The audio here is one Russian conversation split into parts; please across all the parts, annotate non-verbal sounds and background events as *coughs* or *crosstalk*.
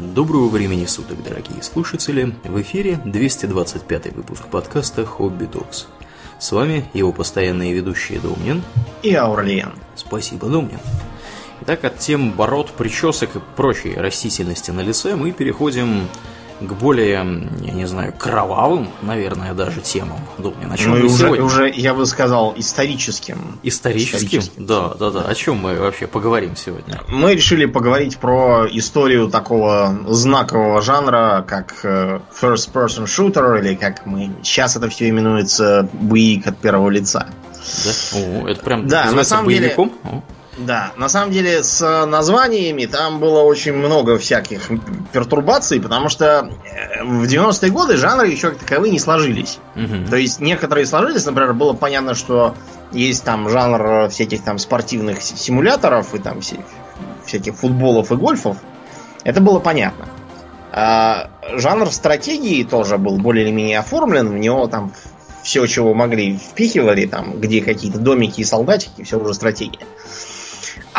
Доброго времени суток, дорогие слушатели! В эфире 225 выпуск подкаста «Хобби Токс». С вами его постоянные ведущие Домнин и Аурлиен. Спасибо, Домнин. Итак, от тем бород, причесок и прочей растительности на лице мы переходим к более, я не знаю, кровавым, наверное, даже темам. Думаю, на чем ну, уже, сегодня? уже, я бы сказал, историческим. Историческим? историческим? Да, да, да. О чем мы вообще поговорим сегодня? Мы решили поговорить про историю такого знакового жанра, как э, First Person Shooter, или как мы сейчас это все именуется боевик от первого лица. Да? О, это прям да, на самом боевиком? Деле, да, на самом деле с названиями там было очень много всяких пертурбаций, потому что э, в 90-е годы жанры еще как таковые не сложились. Угу. То есть некоторые сложились, например, было понятно, что есть там жанр всяких там спортивных симуляторов и там всяких футболов и гольфов. Это было понятно. А жанр стратегии тоже был более или менее оформлен, в него там все, чего могли, впихивали, там, где какие-то домики и солдатики, все уже стратегия.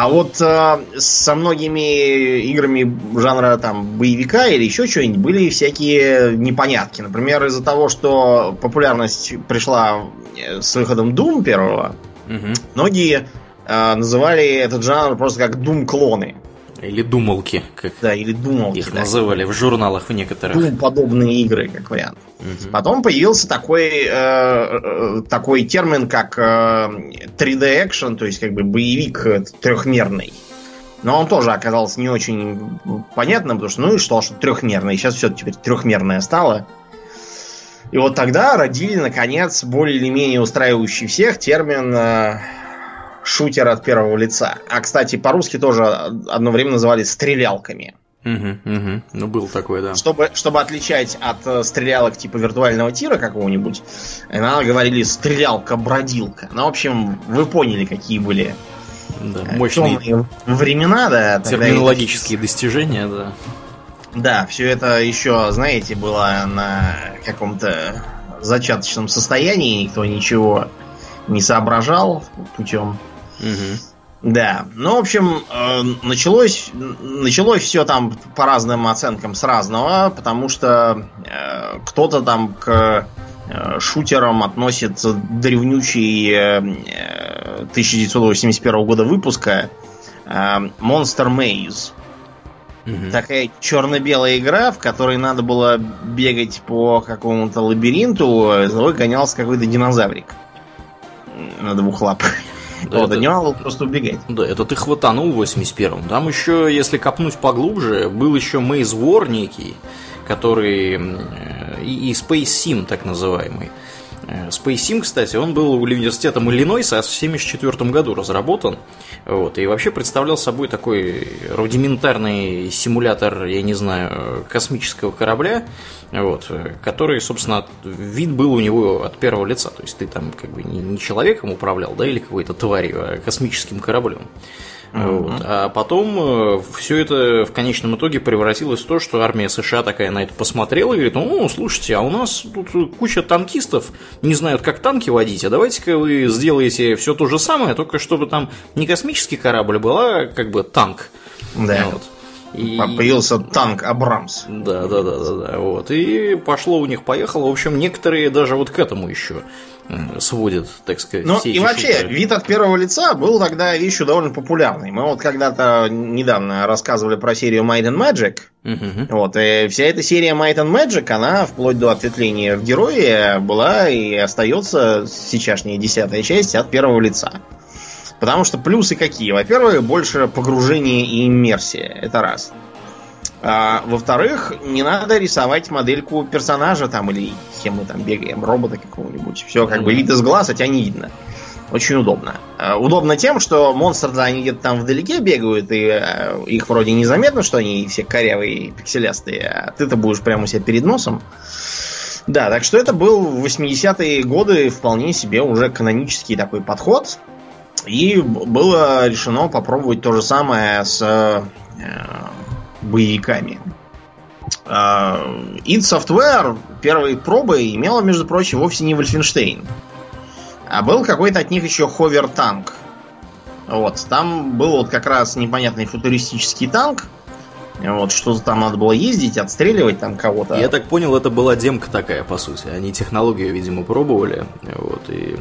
А вот э, со многими играми жанра там боевика или еще что-нибудь были всякие непонятки. Например, из-за того, что популярность пришла э, с выходом Doom первого, угу. многие э, называли этот жанр просто как Doom клоны. Или думалки, как да, или думалки, их да. называли в журналах в некоторых. Doom подобные игры, как вариант. Угу. Потом появился такой, э, э, такой термин, как э, 3D action, то есть как бы боевик трехмерный. Но он тоже оказался не очень понятным, потому что ну и что, что трехмерный. Сейчас все теперь трехмерное стало. И вот тогда родили, наконец, более или менее устраивающий всех термин э, шутер от первого лица. А, кстати, по-русски тоже одно время называли стрелялками. Угу, угу. Ну, был такой, да. Чтобы, чтобы отличать от э, стрелялок типа виртуального тира какого-нибудь, надо говорили стрелялка-бродилка. Ну, в общем, вы поняли, какие были да, э, мощные времена, да. Терминологические это... достижения, да. Да, все это еще, знаете, было на каком-то зачаточном состоянии, никто ничего не соображал путем угу. Да, ну, в общем, э, началось, началось все там по разным оценкам с разного, потому что э, кто-то там к э, шутерам относит древнючий э, 1981 года выпуска Monster Maze. Угу. Такая черно-белая игра, в которой надо было бегать по какому-то лабиринту, за тобой гонялся какой-то динозаврик на двух лапах. Да, вот, это... не надо просто убегать. Да, это ты хватанул в 81-м. Там еще, если копнуть поглубже, был еще Maze War некий, который и, и Space Sim, так называемый. Э, Space Sim, кстати, он был университетом Иллинойса в 1974 году разработан. Вот, и вообще представлял собой такой рудиментарный симулятор, я не знаю, космического корабля, вот, который, собственно, вид был у него от первого лица. То есть ты там как бы не человеком управлял, да, или какой-то тварью, а космическим кораблем. Вот. А потом э, все это в конечном итоге превратилось в то, что армия США такая на это посмотрела и говорит, ну, слушайте, а у нас тут куча танкистов не знают, как танки водить, а давайте-ка вы сделаете все то же самое, только чтобы там не космический корабль был, а как бы танк. Да. Вот. И... Появился танк Абрамс. Да, да, да, да, да. Вот. И пошло у них, поехало. В общем, некоторые даже вот к этому еще сводят, так сказать. Ну и вообще, шутеры. вид от первого лица был тогда вещью довольно популярной. Мы вот когда-то недавно рассказывали про серию Might and Magic. Uh-huh. Вот, и вся эта серия Might and Magic, она вплоть до ответвления в герое была и остается сейчасшняя десятая часть от первого лица. Потому что плюсы какие? Во-первых, больше погружение и иммерсия. Это раз. А, во-вторых, не надо рисовать модельку персонажа там или кем мы там бегаем, робота какого-нибудь. Все как бы вид из глаз, а тебя не видно. Очень удобно. А, удобно тем, что монстры-то они где-то там вдалеке бегают, и а, их вроде незаметно, что они все корявые и пикселястые, а ты-то будешь прямо у себя перед носом. Да, так что это был в 80-е годы вполне себе уже канонический такой подход. И было решено попробовать то же самое с э, боевиками. А, id Software первой пробой имела, между прочим, вовсе не Wolfenstein. А был какой-то от них еще Ховер танк. Вот, там был вот как раз непонятный футуристический танк, Вот, что-то там надо было ездить, отстреливать там кого-то. Я так понял, это была демка такая, по сути. Они технологию, видимо, пробовали. Вот, и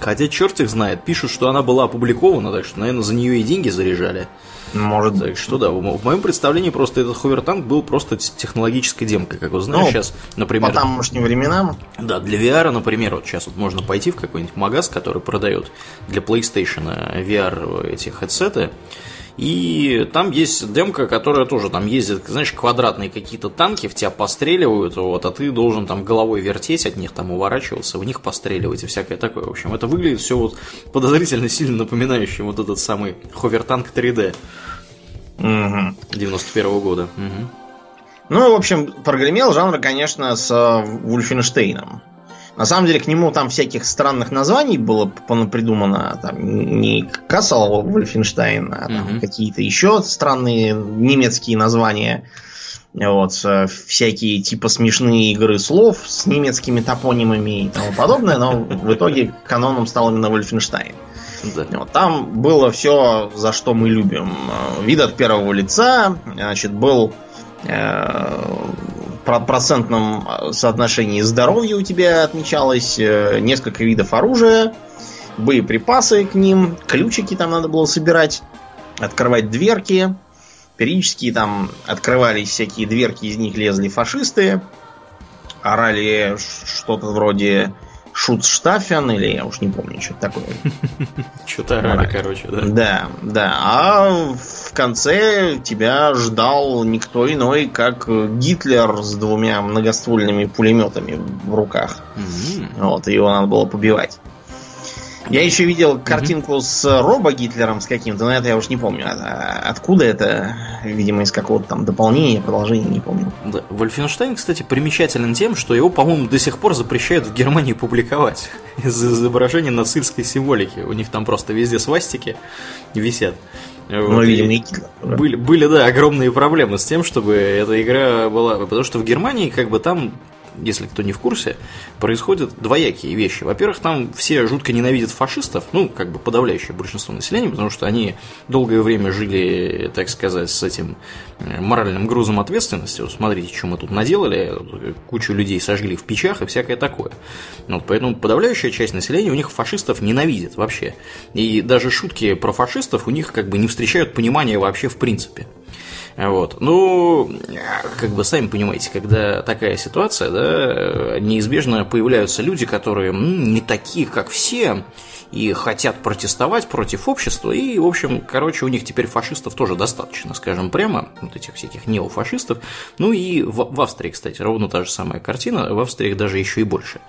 Хотя черт их знает, пишут, что она была опубликована, так что, наверное, за нее и деньги заряжали. Может Так что да, в моем представлении просто этот ховертанк был просто технологической демкой, как вы знаете, ну, сейчас, например... По тамошним временам? Да, для VR, например, вот сейчас вот можно пойти в какой-нибудь магаз, который продает для PlayStation VR эти хедсеты, и там есть демка, которая тоже там ездит, знаешь, квадратные какие-то танки, в тебя постреливают, вот, а ты должен там головой вертеть от них, там уворачиваться, в них постреливать и всякое такое. В общем, это выглядит все вот подозрительно сильно напоминающим вот этот самый ховертанк 3D. Угу. 91 -го года. Угу. Ну, в общем, прогремел жанр, конечно, с э, Вульфенштейном. На самом деле к нему там всяких странных названий было придумано. Там не Кассел Вольфенштейн, а там угу. какие-то еще странные немецкие названия. Вот, э, всякие типа смешные игры слов с немецкими топонимами и тому подобное, но в итоге каноном стал именно Вольфенштейн. Да. Вот, там было все, за что мы любим. Вид от первого лица, значит, был э, процентном э, соотношении здоровья у тебя отмечалось, э, несколько видов оружия, боеприпасы к ним, ключики там надо было собирать, открывать дверки. Периодически там открывались всякие дверки, из них лезли фашисты, орали что-то вроде Шутштафен или я уж не помню, что такое. *laughs* Что-то орали, короче, да. Да, да. А в конце тебя ждал никто иной, как Гитлер с двумя многоствольными пулеметами в руках. Вот, его надо было побивать. Я еще видел картинку mm-hmm. с Робо Гитлером с каким-то, но это я уж не помню. А, откуда это? Видимо, из какого-то там дополнения, продолжения, не помню. Да. Вольфенштейн, кстати, примечателен тем, что его, по-моему, до сих пор запрещают в Германии публиковать *laughs* из-за изображения нацистской символики. У них там просто везде свастики висят. Ну, вот, видимо, и Гитлер. Были, были, да, огромные проблемы с тем, чтобы эта игра была... Потому что в Германии, как бы, там если кто не в курсе, происходят двоякие вещи. Во-первых, там все жутко ненавидят фашистов, ну, как бы подавляющее большинство населения, потому что они долгое время жили, так сказать, с этим э, моральным грузом ответственности. Вот смотрите, что мы тут наделали, кучу людей сожгли в печах и всякое такое. Вот, поэтому подавляющая часть населения у них фашистов ненавидит вообще. И даже шутки про фашистов у них как бы не встречают понимания вообще в принципе. Вот. Ну, как бы сами понимаете, когда такая ситуация, да, неизбежно появляются люди, которые не такие, как все, и хотят протестовать против общества, и, в общем, короче, у них теперь фашистов тоже достаточно, скажем прямо, вот этих всяких неофашистов. Ну и в, в Австрии, кстати, ровно та же самая картина, в Австрии их даже еще и больше.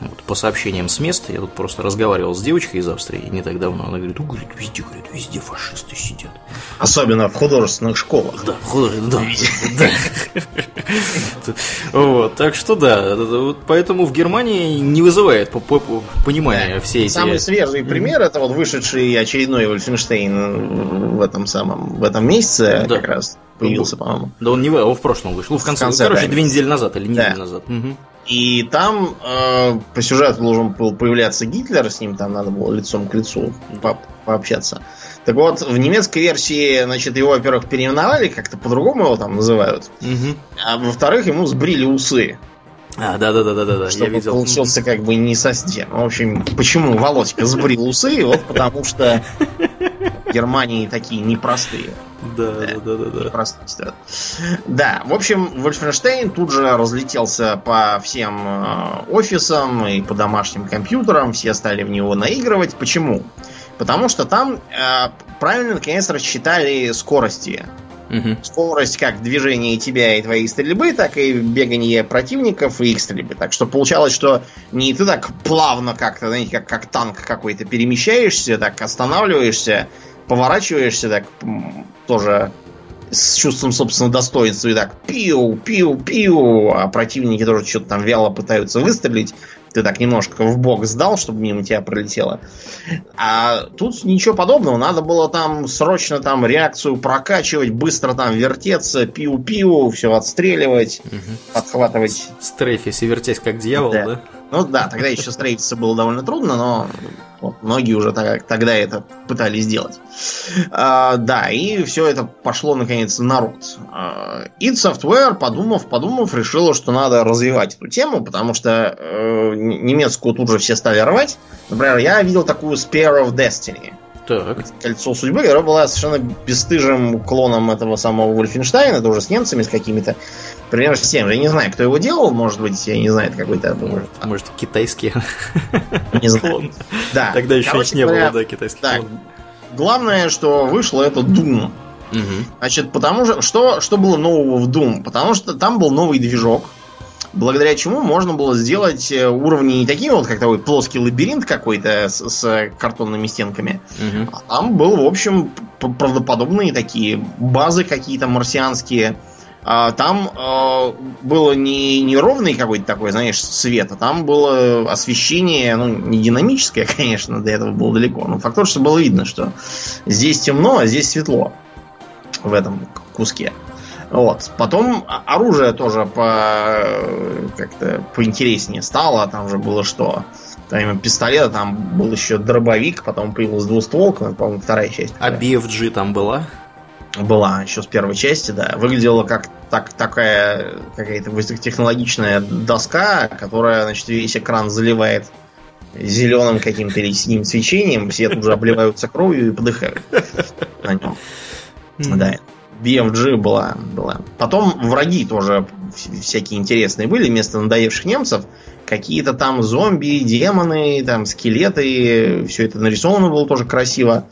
Вот, по сообщениям с места, я тут просто разговаривал с девочкой из Австрии не так давно, она говорит, говорит, везде, говорит, везде фашисты сидят. Особенно в художественных школах. Да, в художественных, да. Вот, так что да, поэтому в Германии не вызывает понимания все эти... Самый свежий пример, это вот вышедший очередной Вольфенштейн в этом самом, в этом месяце как раз появился, по-моему. Да он не в, он в прошлом вышел. Ну, в конце, в конце короче, да, две недели назад или неделю да. назад. Угу. И там э, по сюжету должен был появляться Гитлер, с ним там надо было лицом к лицу по пообщаться. Так вот, в немецкой версии, значит, его, во-первых, переименовали, как-то по-другому его там называют. Угу. А во-вторых, ему сбрили усы. А, да, да, да, да, да, Чтобы я видел. получился как бы не совсем. В общем, почему Володька сбрил усы? Вот потому что Германии такие непростые. Да, да, да, да. да. Непростые ситуации. Да, в общем, Вольфенштейн тут же разлетелся по всем э, офисам и по домашним компьютерам. Все стали в него наигрывать. Почему? Потому что там э, правильно наконец рассчитали скорости Угу. Скорость как движения тебя и твоей стрельбы, так и бегание противников и их стрельбы. Так что получалось, что не ты так плавно как-то, знаете, как, как танк какой-то перемещаешься, так останавливаешься, поворачиваешься, так тоже с чувством собственного достоинства и так пиу, пиу, пиу, а противники тоже что-то там вяло пытаются выстрелить. Ты так немножко в бок сдал, чтобы мимо тебя пролетело. А тут ничего подобного. Надо было там срочно там реакцию прокачивать, быстро там вертеться, пиу-пиу, все отстреливать, угу. подхватывать. Стрейфись и вертеть как дьявол, да? да? Ну да, тогда еще стрейфиться было довольно трудно, но Вот, многие уже тогда это пытались сделать. А, да, и все это пошло наконец на рот. А, id Software, подумав, подумав, решила, что надо развивать эту тему, потому что э, немецкую тут же все стали рвать. Например, я видел такую Spear of Destiny. Так. Кольцо судьбы, которая была совершенно бесстыжим клоном этого самого Вольфенштейна, тоже с немцами, с какими-то примерно с тем же. Я не знаю, кто его делал, может быть, я не знаю, это какой-то... Может, может китайский не знаю. Да. Тогда еще Короче, не было, да, китайский так, Главное, что вышло, это Doom. Угу. Значит, потому что, что... Что было нового в Doom? Потому что там был новый движок, благодаря чему можно было сделать э, уровни не такими вот, как такой плоский лабиринт какой-то с, с картонными стенками, угу. а там был, в общем, правдоподобные такие базы какие-то марсианские, а, там а, было не, не ровный какой-то такой, знаешь, свет, а там было освещение, ну, не динамическое, *laughs* конечно, до этого было далеко, но факт что было видно, что здесь темно, а здесь светло в этом куске. Вот. Потом оружие тоже по как-то поинтереснее стало. Там же было что? Помимо пистолета там был еще дробовик, потом появилась двустволка, по-моему, вторая часть. А BFG там была? Была еще с первой части, да. Выглядела как так, такая какая-то высокотехнологичная доска, которая, значит, весь экран заливает зеленым каким-то или синим свечением, все тут же обливаются кровью и подыхают на нем. Да. BFG была, была. Потом враги тоже всякие интересные были, вместо надоевших немцев. Какие-то там зомби, демоны, там скелеты, все это нарисовано было тоже красиво.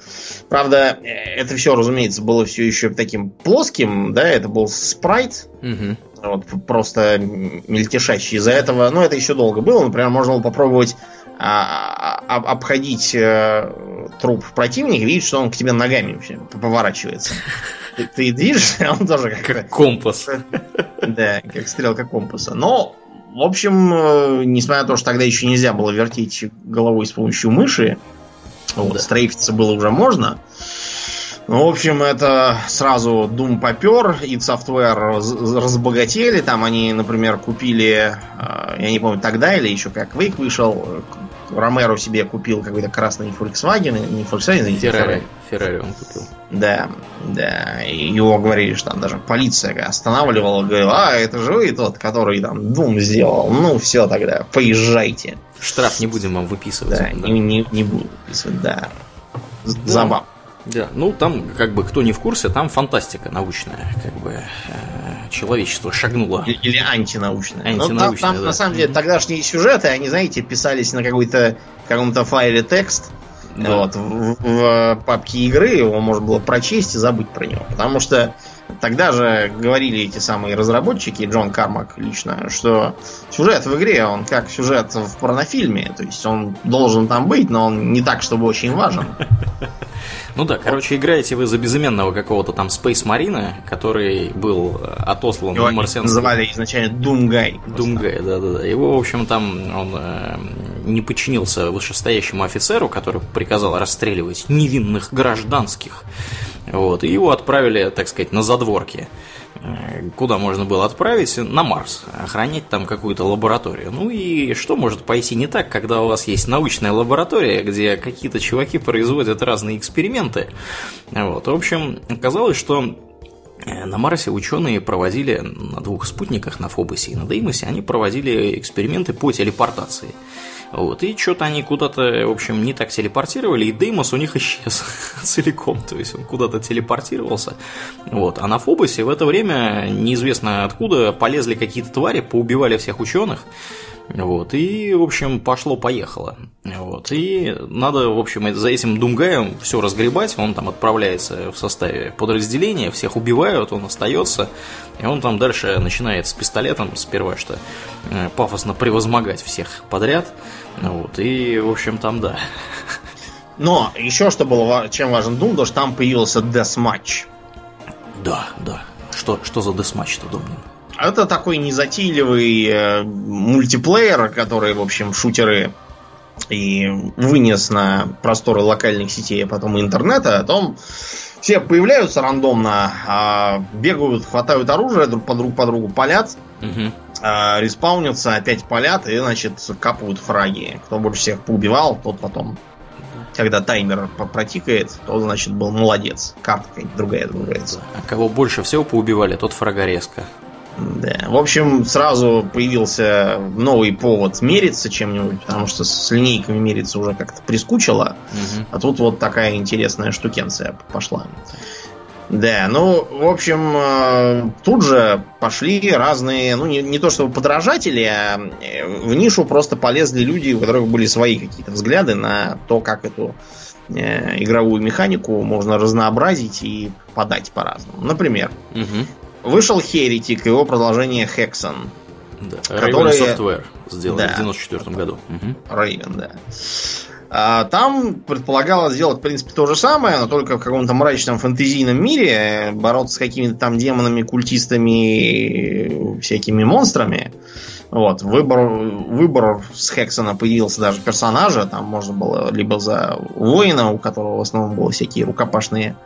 Правда, э, это все, разумеется, было все еще таким плоским, да, это был спрайт, угу. вот, просто мельтешащий. Из-за этого, ну, это еще долго было, например, можно было попробовать а, а, обходить а, труп противника, видеть, что он к тебе ногами вообще поворачивается. Ты, ты движешься, *laughs* он тоже как, как компас. Да, как стрелка компаса. Но в общем, э, несмотря на то, что тогда еще нельзя было вертеть головой с помощью мыши, вот, да. стрейфиться было уже можно. Ну, в общем, это сразу Doom попер, и Software разбогатели. Там они, например, купили, э, я не помню, тогда или еще как Quake вышел, Ромеро себе купил какой-то красный Volkswagen, не Volkswagen, извините, Феррари. Феррари он купил. Да, да. И его говорили, что там даже полиция останавливала, говорила, а, это же вы тот, который там Дум сделал. Ну, все тогда, поезжайте. Штраф не будем вам выписывать. Да, да. Не, не, не буду выписывать, да. да. Да, ну там, как бы, кто не в курсе, там фантастика научная, как бы э, человечество шагнуло. Или, или антинаучная. антинаучная ну, там, там да. на самом деле тогдашние сюжеты, они, знаете, писались на какой-то каком-то файле текст. Да. Вот, в, в папке игры его можно было прочесть и забыть про него. Потому что тогда же говорили эти самые разработчики, Джон Кармак лично, что сюжет в игре, он как сюжет в порнофильме. То есть он должен там быть, но он не так, чтобы очень важен. *laughs* Ну да, короче, играете вы за безыменного какого-то там Space Marine, который был отослан Его марсианским... называли изначально Думгай. Думгай, да-да-да. Его, в общем, там он э, не подчинился вышестоящему офицеру, который приказал расстреливать невинных гражданских. Вот, и его отправили, так сказать, на задворки. Э, куда можно было отправить? На Марс. Охранять там какую-то лабораторию. Ну и что может пойти не так, когда у вас есть научная лаборатория, где какие-то чуваки производят разные эксперименты? Вот. В общем, оказалось, что э, на Марсе ученые проводили на двух спутниках, на Фобосе и на Деймосе, они проводили эксперименты по телепортации. Вот, и что-то они куда-то, в общем, не так телепортировали, и Деймос у них исчез *laughs* целиком, то есть он куда-то телепортировался. Вот, а на Фобосе в это время неизвестно откуда полезли какие-то твари, поубивали всех ученых, вот, и, в общем, пошло-поехало. Вот, и надо, в общем, за этим Думгаем все разгребать, он там отправляется в составе подразделения, всех убивают, он остается, и он там дальше начинает с пистолетом, сперва что э, пафосно превозмогать всех подряд, вот, и, в общем, там да. Но еще что было, чем важен Doom, то что там появился Deathmatch. Да, да. Что, что за Deathmatch-то, Домнин? Это такой незатейливый э, мультиплеер, который, в общем, шутеры и вынес на просторы локальных сетей, а потом интернета, о том, все появляются рандомно, а бегают, хватают оружие, друг по другу по другу палят, угу. а, респаунятся, опять палят и, значит, капают фраги. Кто больше всех поубивал, тот потом когда таймер протикает, то, значит, был молодец. Карта какая-нибудь другая другается. А кого больше всего поубивали, тот фрагорезка. Да. В общем, сразу появился новый повод мериться чем-нибудь, потому что с линейками мериться уже как-то прискучило. Угу. А тут вот такая интересная штукенция пошла. Да, ну, в общем, э, тут же пошли разные, ну, не, не то чтобы подражатели, а э, в нишу просто полезли люди, у которых были свои какие-то взгляды на то, как эту э, игровую механику можно разнообразить и подать по-разному. Например, угу. Вышел Heretic, его продолжение Hexen. Да, Raven Software сделали да. в 94 году. Угу. Raven, да. А там предполагалось сделать, в принципе, то же самое, но только в каком-то мрачном фэнтезийном мире, бороться с какими-то там демонами, культистами, всякими монстрами. Вот, выбор, выбор с Хексона появился даже персонажа. Там можно было либо за воина, у которого в основном были всякие рукопашные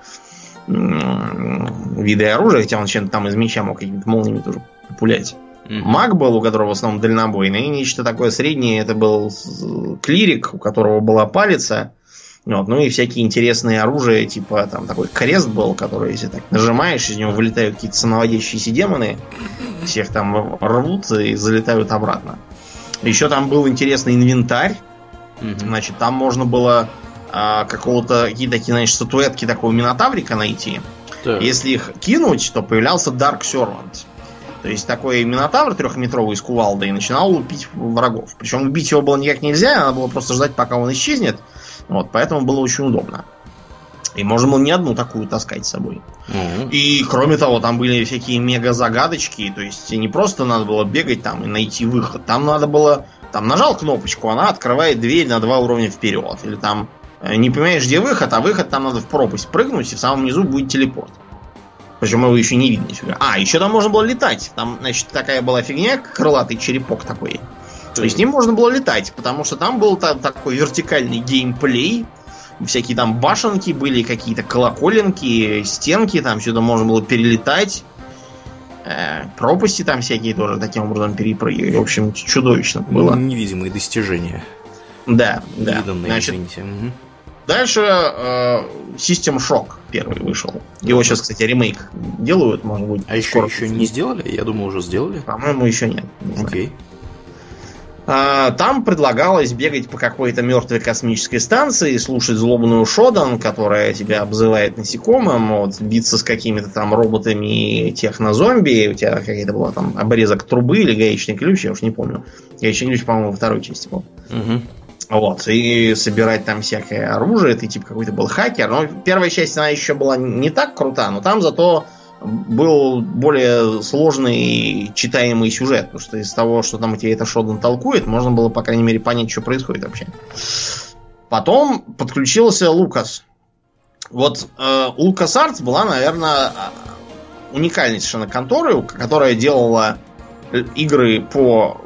виды оружия, хотя он чем-то там из меча мог какими-то молниями тоже пулять. Маг был, у которого в основном дальнобойный, и нечто такое среднее, это был клирик, у которого была палица. Вот, ну и всякие интересные оружия, типа там такой крест был, который, если так нажимаешь, из него вылетают какие-то самоводящиеся демоны, всех там рвут и залетают обратно. Еще там был интересный инвентарь. Значит, там можно было а, какого-то какие-то значит, статуэтки такого минотаврика найти. Так. Если их кинуть, то появлялся Dark Servant. То есть такой минотавр трехметровый с кувалдой начинал лупить врагов. Причем убить его было никак нельзя, надо было просто ждать, пока он исчезнет. Вот, поэтому было очень удобно. И можно было не одну такую таскать с собой. Угу. И кроме того, там были всякие мега загадочки. То есть не просто надо было бегать там и найти выход. Там надо было. Там нажал кнопочку, она открывает дверь на два уровня вперед. Или там не понимаешь, где выход, а выход там надо в пропасть прыгнуть, и в самом низу будет телепорт. Причем его еще не видно нифига. А, еще там можно было летать. Там, значит, такая была фигня, крылатый черепок такой. То есть с ним можно было летать, потому что там был там, такой вертикальный геймплей. Всякие там башенки были, какие-то колоколенки, стенки, там сюда можно было перелетать. Э, пропасти там всякие тоже таким образом перепрыгивали. В общем, чудовищно было. Невидимые достижения. Да, да. Виданные, Значит, извините. Угу. Дальше э, System Shock первый вышел. Его сейчас, кстати, ремейк делают, может быть. А еще, еще не сделали? Я думаю, уже сделали. По-моему, еще нет. Не Окей. А, там предлагалось бегать по какой-то мертвой космической станции, слушать злобную SHODAN, которая тебя обзывает насекомым, вот, биться с какими-то там роботами технозомби. У тебя какая-то была там обрезок трубы или гаечный ключ, я уж не помню. Гаечный ключ, по-моему, во второй части был. Угу. Вот, и собирать там всякое оружие, ты типа какой-то был хакер. Но первая часть, она еще была не так крута, но там зато был более сложный читаемый сюжет, потому что из того, что там тебе это SHODAN толкует, можно было, по крайней мере, понять, что происходит вообще. Потом подключился Лукас. Вот э, у Артс была, наверное, уникальной совершенно конторы, которая делала игры по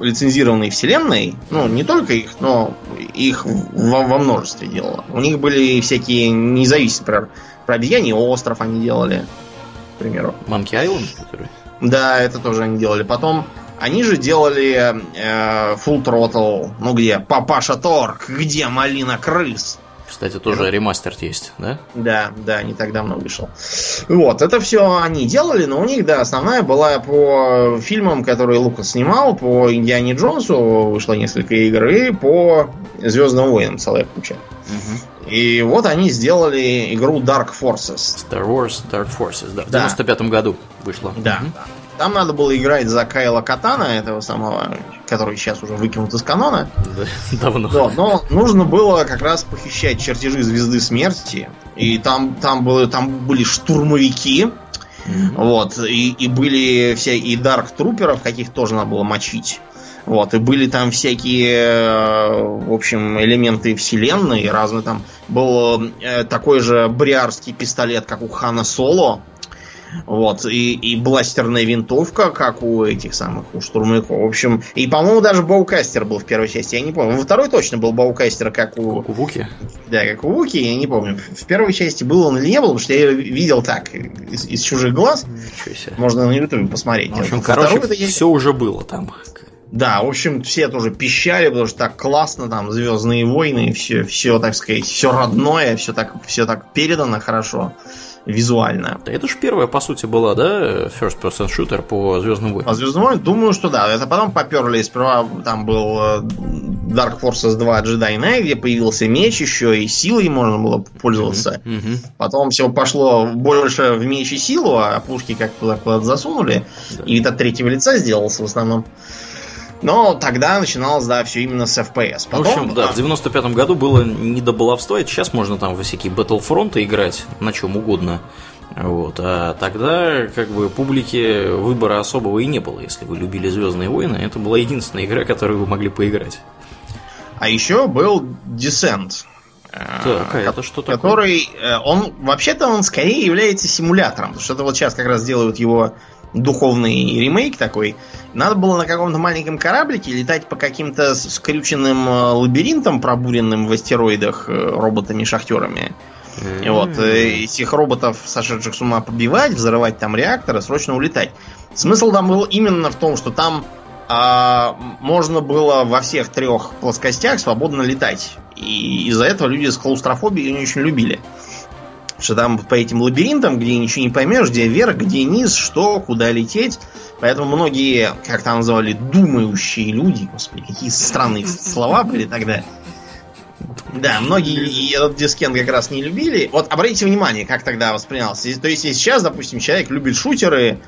лицензированной вселенной, ну, не только их, но их во, во множестве делала. У них были всякие независимые, например, про обезьяний остров они делали, к примеру. Monkey Island, который? Да, это тоже они делали. Потом они же делали э, Full Throttle, ну где, Папаша Торг, где Малина Крыс. Кстати, тоже это... ремастер есть, да? Да, да, не так давно вышел. Вот, это все они делали, но у них, да, основная была по фильмам, которые Лукас снимал, по Индиане Джонсу вышло несколько игр, и по Звездным войнам целая куча. Угу. И вот они сделали игру Dark Forces. Star Wars Dark Forces, да. В да. 95 году вышла. Да, угу. Там надо было играть за Кайла Катана, этого самого, который сейчас уже выкинут из канона. Да, *laughs* давно. Да, но нужно было как раз похищать чертежи Звезды Смерти. И там, там, было, там были штурмовики. Mm-hmm. Вот, и, и были все и Дарк Труперов, каких тоже надо было мочить. Вот, и были там всякие, э, в общем, элементы вселенной, разные там. Был э, такой же бриарский пистолет, как у Хана Соло, вот, и, и бластерная винтовка, как у этих самых, у штурмовиков. В общем, и, по-моему, даже Баукастер был в первой части, я не помню. Во второй точно был Баукастер, как у... Как у Вуки? Да, как у Вуки, я не помню. В первой части был он или не был, потому что я ее видел так, из, из чужих глаз. Можно на ютубе посмотреть. Ну, в общем, короче, это все я... уже было там. Да, в общем, все тоже пищали, потому что так классно, там, Звездные войны, все, все, так сказать, все родное, все так, все так передано хорошо визуально. Да это же первая, по сути, была, да, first person shooter по Звездным войнам? По Звездным войнам, думаю, что да. Это потом поперли, сперва там был э, Dark Forces 2 Jedi Knight, где появился меч еще, и силой можно было пользоваться. Mm-hmm. Mm-hmm. Потом все пошло больше в меч и силу, а пушки как куда-то засунули. Да. И вид от третьего лица сделался в основном. Но тогда начиналось, да, все именно с FPS. Потом, в общем, да, в 95-м году было не до баловства, сейчас можно там в всякие Battlefront играть, на чем угодно. Вот. А тогда, как бы, публике выбора особого и не было. Если вы любили Звездные войны, это была единственная игра, которую вы могли поиграть. А еще был Descent. Так, а это что такое? Который, э, он, вообще-то он скорее является симулятором, потому что это вот сейчас как раз делают его духовный ремейк такой. Надо было на каком-то маленьком кораблике летать по каким-то скрюченным э, лабиринтам, пробуренным в астероидах э, роботами-шахтерами. Mm-hmm. Вот, э, этих роботов, сошедших с ума, побивать, взрывать там реакторы, срочно улетать. Смысл там был именно в том, что там а, можно было во всех трех плоскостях свободно летать. И из-за этого люди с клаустрофобией не очень любили. Что там по этим лабиринтам, где ничего не поймешь, где вверх, где низ, что, куда лететь. Поэтому многие, как там называли, думающие люди, господи, какие странные слова были тогда. Да, многие этот дискен как раз не любили. Вот обратите внимание, как тогда воспринялся. То есть, если сейчас, допустим, человек любит шутеры,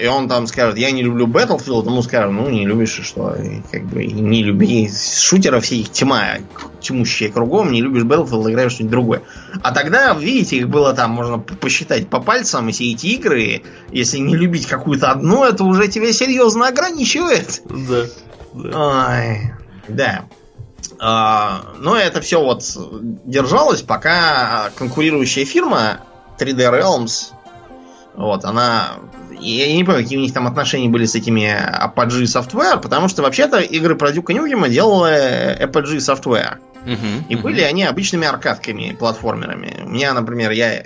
и он там скажет, я не люблю Battlefield, ему скажут, ну не любишь, и что, и, как бы не люби. Шутеров все их тьма, тьмущая кругом, не любишь Battlefield, играешь что-нибудь другое. А тогда, видите, их было там, можно посчитать по пальцам, все эти игры, если не любить какую-то одну, это уже тебя серьезно ограничивает. Да. да. Ой, да. А, но это все вот держалось, пока конкурирующая фирма 3D Realms, вот, она я не помню, какие у них там отношения были с этими Apogee Software, потому что вообще-то игры про Дюка Нюгема делала Apogee Software. Uh-huh, и uh-huh. были они обычными аркадками, платформерами. У меня, например, я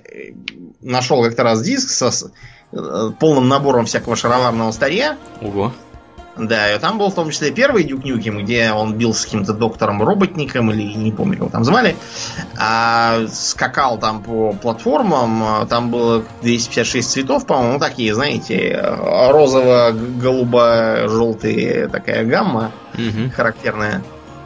нашел как-то раз диск со э, полным набором всякого шароварного старья. Ого. Да, и там был в том числе первый Дюк Нюкем, где он бил с каким-то доктором-роботником, или не помню, его там звали. А скакал там по платформам, там было 256 цветов, по-моему, ну такие, знаете, розово-голубо-желтые такая гамма угу. характерная.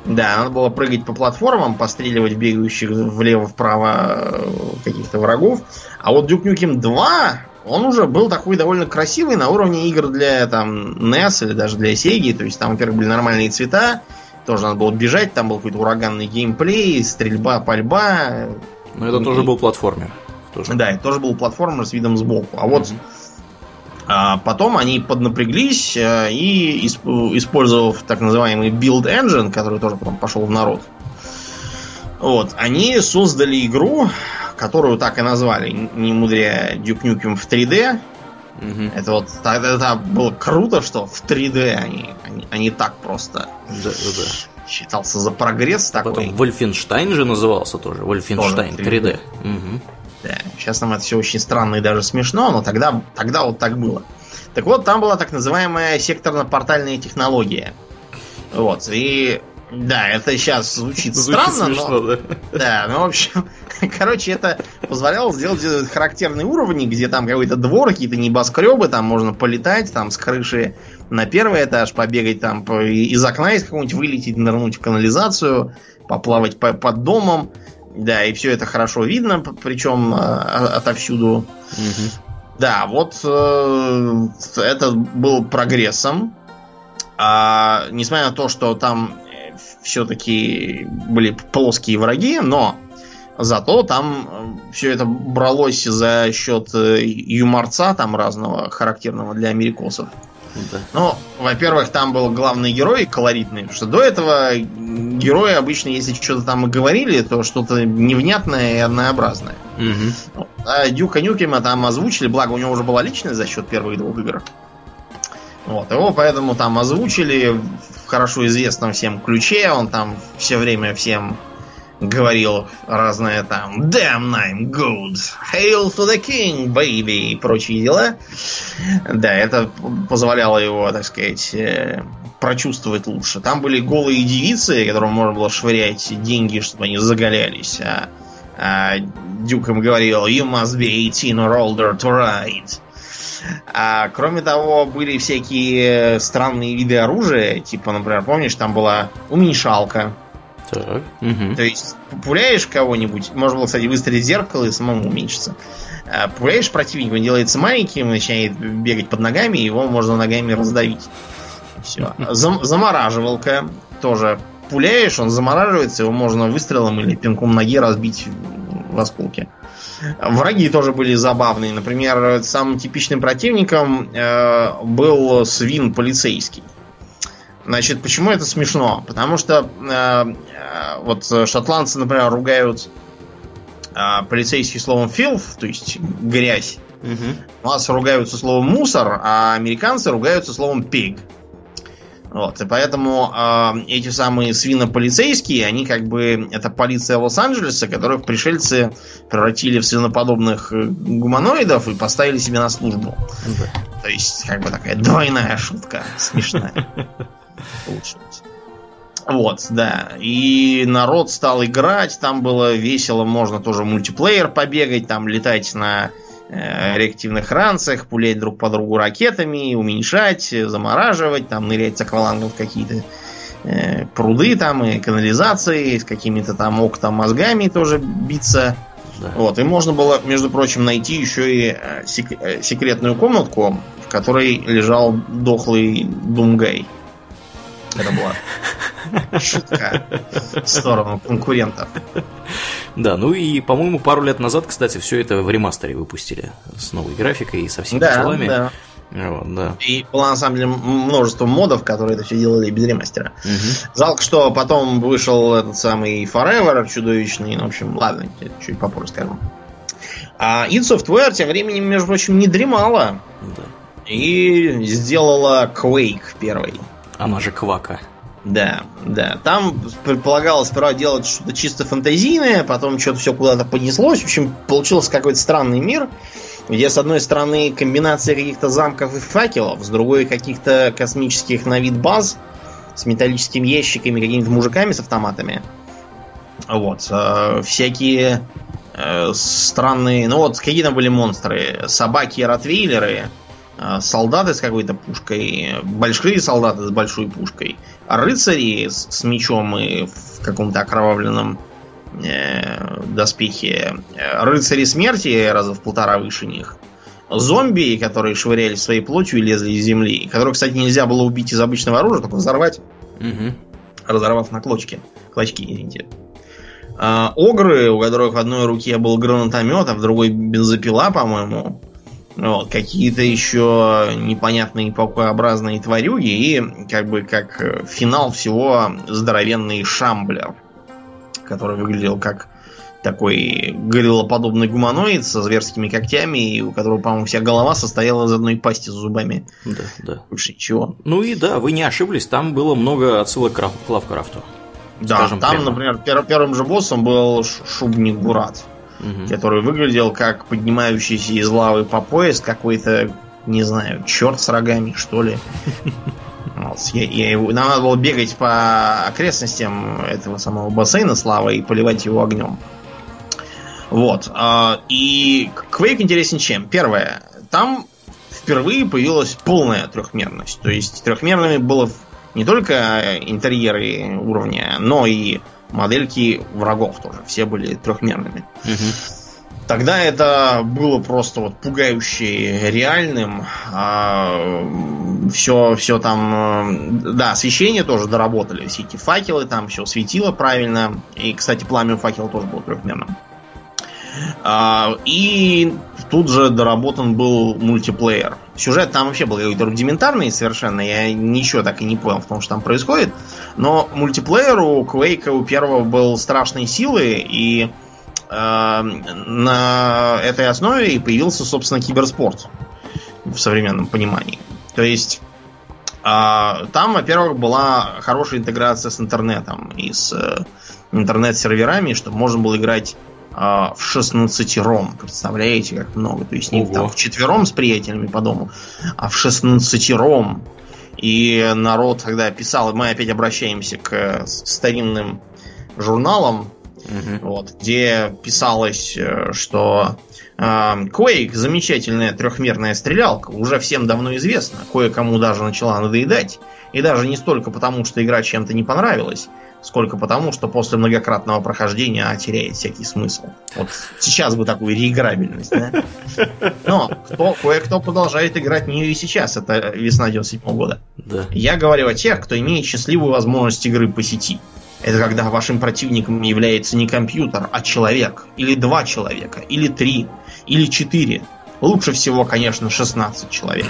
Да, надо было прыгать по платформам, постреливать бегающих влево-вправо каких-то врагов. А вот Duke Nukem 2 он уже был такой довольно красивый на уровне игр для там NES или даже для Sega. То есть там, во-первых, были нормальные цвета, тоже надо было бежать, там был какой-то ураганный геймплей, стрельба, пальба. Но это и... тоже был платформер. Тоже. Да, это тоже был платформер с видом сбоку. А вот а потом они поднапряглись а, и, использовав так называемый Build Engine, который тоже потом пошел в народ, вот, они создали игру, которую так и назвали, не мудря Duke Nukem в 3D. Угу. Это вот тогда это было круто, что в 3D они, они, они так просто. Да, да, да. Считался за прогресс такой. Потом Вольфенштайн же назывался тоже. Вольфенштайн 3D. 3D. Угу. Да. Сейчас нам это все очень странно и даже смешно, но тогда, тогда вот так было. Так вот, там была так называемая секторно-портальная технология. Вот. И да, это сейчас звучит, звучит странно, смешно, но... Да. да, ну, в общем, *laughs* короче, это позволяло сделать характерные уровни, где там какой-то двор, какие-то небоскребы, там можно полетать, там с крыши на первый этаж, побегать там из окна из какого-нибудь вылететь, нырнуть в канализацию, поплавать по под домом. Да, и все это хорошо видно, причем а, отовсюду. Угу. Да, вот э, это был прогрессом. А, несмотря на то, что там все-таки были плоские враги, но зато там э, все это бралось за счет э, юморца там разного, характерного для америкосов. Да. Ну, во-первых, там был главный герой колоритный, потому что до этого герои обычно, если что-то там и говорили, то что-то невнятное и однообразное. Угу. А Дюка Нюкема там озвучили, благо у него уже была личность за счет первых двух игр. Вот, его поэтому там озвучили в хорошо известном всем ключе, он там все время всем говорил разное там Damn I'm good, Hail to the King, baby и прочие дела. Да, это позволяло его, так сказать, э, прочувствовать лучше. Там были голые девицы, которым можно было швырять деньги, чтобы они заголялись. А, а Дюк им говорил You must be 18 or older to ride. А кроме того, были всякие странные виды оружия. Типа, например, помнишь, там была уменьшалка так. Угу. То есть, пуляешь кого-нибудь, можно было, кстати, выстрелить в зеркало и самому уменьшиться. А пуляешь противника, он делается маленьким, начинает бегать под ногами, его можно ногами раздавить. Все. Зам замораживалка тоже. Пуляешь, он замораживается, его можно выстрелом или пинком ноги разбить в осколке. Враги тоже были забавные. Например, самым типичным противником э, был свин полицейский. Значит, почему это смешно? Потому что э, э, вот шотландцы, например, ругают э, полицейский словом filth, то есть грязь. Угу. У нас ругаются словом мусор, а американцы ругаются словом pig. Вот, и поэтому э, эти самые свинополицейские, они как бы это полиция Лос-Анджелеса, которых пришельцы превратили в свиноподобных э, гуманоидов и поставили себе на службу. Да. То есть, как бы такая двойная шутка смешная. получилось. Вот, да. И народ стал играть, там было весело, можно тоже мультиплеер побегать, там летать на реактивных ранцах, пулять друг по другу ракетами, уменьшать, замораживать, там нырять с аквалангом в какие-то э, пруды там и канализации, с какими-то там октом мозгами тоже биться. Да. Вот, и можно было, между прочим, найти еще и э, сек- э, секретную комнатку, в которой лежал дохлый Думгай. Это была шутка в сторону конкурентов. Да, ну и, по-моему, пару лет назад, кстати, все это в ремастере выпустили с новой графикой и со всеми да, делами. Да. Вот, да. И было на самом деле множество модов, которые это все делали без ремастера. Угу. Жалко, что потом вышел этот самый Forever чудовищный. Ну, в общем, ладно, чуть попозже скажу. А id Software тем временем, между прочим, не дремала. Да. И сделала Quake первый. Она же Квака. Да, да. Там предполагалось сперва делать что-то чисто фантазийное, потом что-то все куда-то понеслось. В общем, получился какой-то странный мир, где с одной стороны комбинация каких-то замков и факелов, с другой каких-то космических на вид баз с металлическими ящиками, какими-то мужиками с автоматами. Вот. Э, всякие э, странные... Ну вот, какие там были монстры? Собаки и ротвейлеры солдаты с какой-то пушкой, большие солдаты с большой пушкой, рыцари с, с мечом и в каком-то окровавленном э, доспехе, э, рыцари смерти раза в полтора выше них, зомби, которые швыряли своей плотью и лезли из земли, которых, кстати, нельзя было убить из обычного оружия, только взорвать, угу. разорвав на клочки, клочки, извините. Э, огры, у которых в одной руке был гранатомет, а в другой бензопила, по-моему, вот, какие-то еще непонятные паукообразные тварюги и как бы как финал всего здоровенный шамблер, который выглядел как такой гориллоподобный гуманоид со зверскими когтями, и у которого, по-моему, вся голова состояла из одной пасти с зубами. Да, да. Больше ничего. Ну и да, вы не ошиблись, там было много отсылок к Лавкрафту. Да, там, прямо. например, пер первым же боссом был Шубник Гурат угу. который выглядел как поднимающийся из лавы по пояс какой-то, не знаю, черт с рогами, что ли. *laughs* Я, я его, нам надо было бегать по окрестностям этого самого бассейна с лавой и поливать его огнем. Вот. А, и Quake интересен чем? Первое. Там впервые появилась полная трехмерность. То есть трехмерными было не только интерьеры уровня, но и модельки врагов тоже. Все были трехмерными. Угу. Тогда это было просто вот пугающе реальным. А, все, все там... Да, освещение тоже доработали. Все эти факелы там, все светило правильно. И, кстати, пламя факела тоже было трехмерным. А, и тут же доработан был мультиплеер. Сюжет там вообще был какой-то рудиментарный совершенно. Я ничего так и не понял в том, что там происходит. Но мультиплеер у Quake у первого был страшной силы, и э, на этой основе и появился, собственно, киберспорт в современном понимании. То есть э, там, во-первых, была хорошая интеграция с интернетом и с интернет-серверами, чтобы можно было играть э, в 16 ром. Представляете, как много. То есть не Ого. там в четвером с приятелями по дому, а в 16 ром. И народ, когда писал, мы опять обращаемся к старинным журналам, угу. вот, где писалось, э, что э, Quake замечательная трехмерная стрелялка, уже всем давно известно, кое-кому даже начала надоедать, и даже не столько потому, что игра чем-то не понравилась, сколько потому, что после многократного прохождения она теряет всякий смысл. Вот сейчас бы такую реиграбельность, да? Но кто, кое-кто продолжает играть в нее и сейчас. Это весна 97 года. Да. Я говорю о тех, кто имеет счастливую возможность игры по сети. Это когда вашим противником является не компьютер, а человек. Или два человека. Или три. Или четыре. Лучше всего, конечно, 16 человек.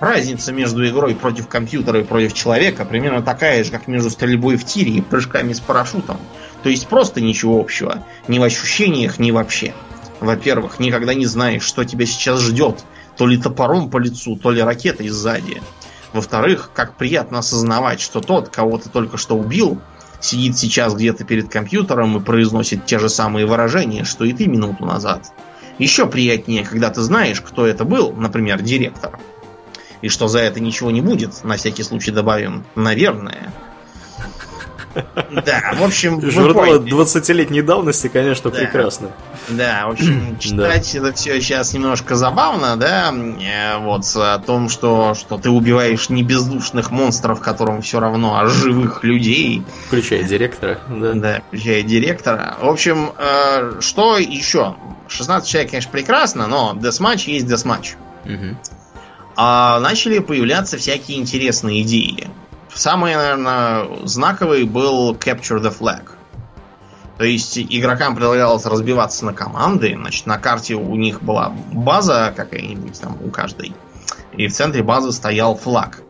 Разница между игрой против компьютера и против человека примерно такая же, как между стрельбой в тире и прыжками с парашютом. То есть просто ничего общего. Ни в ощущениях, ни вообще. Во-первых, никогда не знаешь, что тебя сейчас ждет. То ли топором по лицу, то ли ракетой сзади. Во-вторых, как приятно осознавать, что тот, кого ты только что убил, сидит сейчас где-то перед компьютером и произносит те же самые выражения, что и ты минуту назад. Еще приятнее, когда ты знаешь, кто это был, например, директор. И что за это ничего не будет, на всякий случай добавим, наверное. Да, в общем... Журналы 20-летней давности, конечно, да. прекрасно. Да, в общем, *clears throat* читать да. это все сейчас немножко забавно, да, э, вот, о том, что, что ты убиваешь не бездушных монстров, которым все равно, а живых людей. Включая директора, да. Да, включая директора. В общем, э, что еще? 16 человек, конечно, прекрасно, но десматч есть десматч. Угу. А начали появляться всякие интересные идеи. Самый, наверное, знаковый был Capture the Flag. То есть игрокам предлагалось разбиваться на команды. Значит, на карте у них была база какая-нибудь там у каждой. И в центре базы стоял флаг.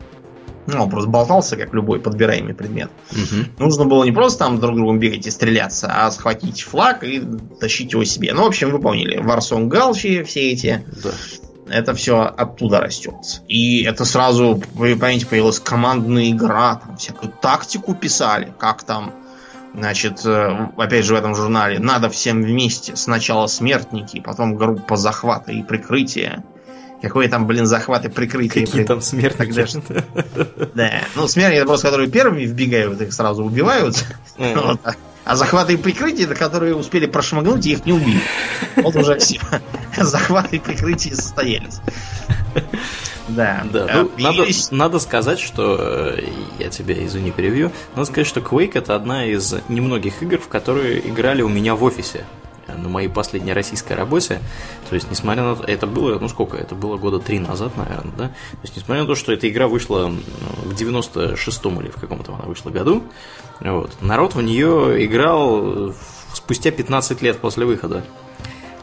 Ну, он просто болтался, как любой подбираемый предмет. Угу. Нужно было не просто там друг другом бегать и стреляться, а схватить флаг и тащить его себе. Ну, в общем, вы помнили. Варсон Галчи все эти. Да это все оттуда растет. И это сразу, вы понимаете, появилась командная игра, там всякую тактику писали, как там, значит, э, опять же в этом журнале, надо всем вместе, сначала смертники, потом группа захвата и прикрытия. Какой там, блин, захват и прикрытие. Какие там смертники? Да. Ну, смертники это просто, которые первыми вбегают, их сразу убивают. Вот. А захваты и прикрытия, до которые успели прошмыгнуть, их не убили. Вот уже все. Захваты и прикрытия состоялись. Да. да. Ну, надо, надо сказать, что э, я тебя, извини, перевью. Надо сказать, что Quake это одна из немногих игр, в которые играли у меня в офисе на моей последней российской работе. То есть, несмотря на это было, ну сколько, это было года три назад, наверное, да? То есть, несмотря на то, что эта игра вышла в 96-м или в каком-то она вышла году, вот, народ в нее играл спустя 15 лет после выхода.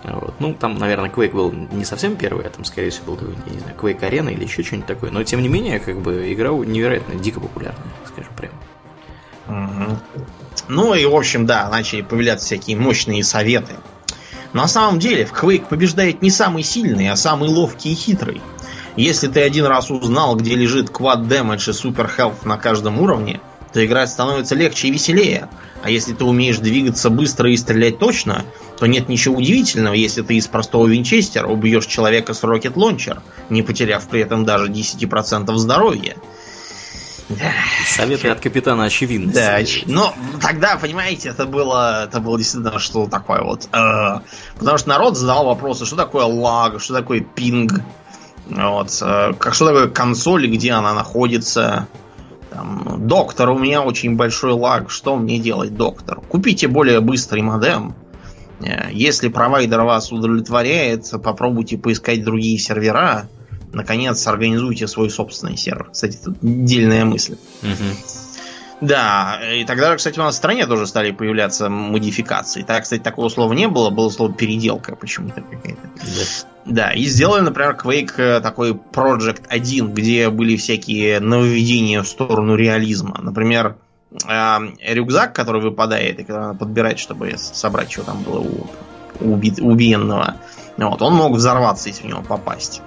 Вот. Ну, там, наверное, Quake был не совсем первый, а там, скорее всего, был какой-нибудь, не знаю, Quake Arena или еще что-нибудь такое. Но, тем не менее, как бы, игра невероятно дико популярная, скажем прямо. Угу. Ну и, в общем, да, начали появляться всякие мощные советы. На самом деле, в Quake побеждает не самый сильный, а самый ловкий и хитрый. Если ты один раз узнал, где лежит Quad Damage и Super Health на каждом уровне, то играть становится легче и веселее. А если ты умеешь двигаться быстро и стрелять точно, то нет ничего удивительного, если ты из простого винчестера убьешь человека с Launcher, не потеряв при этом даже 10% здоровья. Советы от капитана очевидности. Да, но тогда, понимаете, это было, это было действительно что такое вот. Э, потому что народ задал вопросы, что такое лаг, что такое пинг, вот, э, как что такое консоль, где она находится. Там, доктор, у меня очень большой лаг, что мне делать, доктор? Купите более быстрый модем. Э, если провайдер вас удовлетворяет, попробуйте поискать другие сервера наконец организуйте свой собственный сервер. Кстати, тут дельная мысль. Угу. Да, и тогда, кстати, у нас в стране тоже стали появляться модификации. Так, кстати, такого слова не было, было слово переделка почему-то какая-то. Да. Да, и сделали, например, Quake э, такой Project 1, где были всякие нововведения в сторону реализма. Например, э, рюкзак, который выпадает, и когда надо подбирать, чтобы собрать, что там было у, у убиенного. Вот, он мог взорваться, если в него попасть.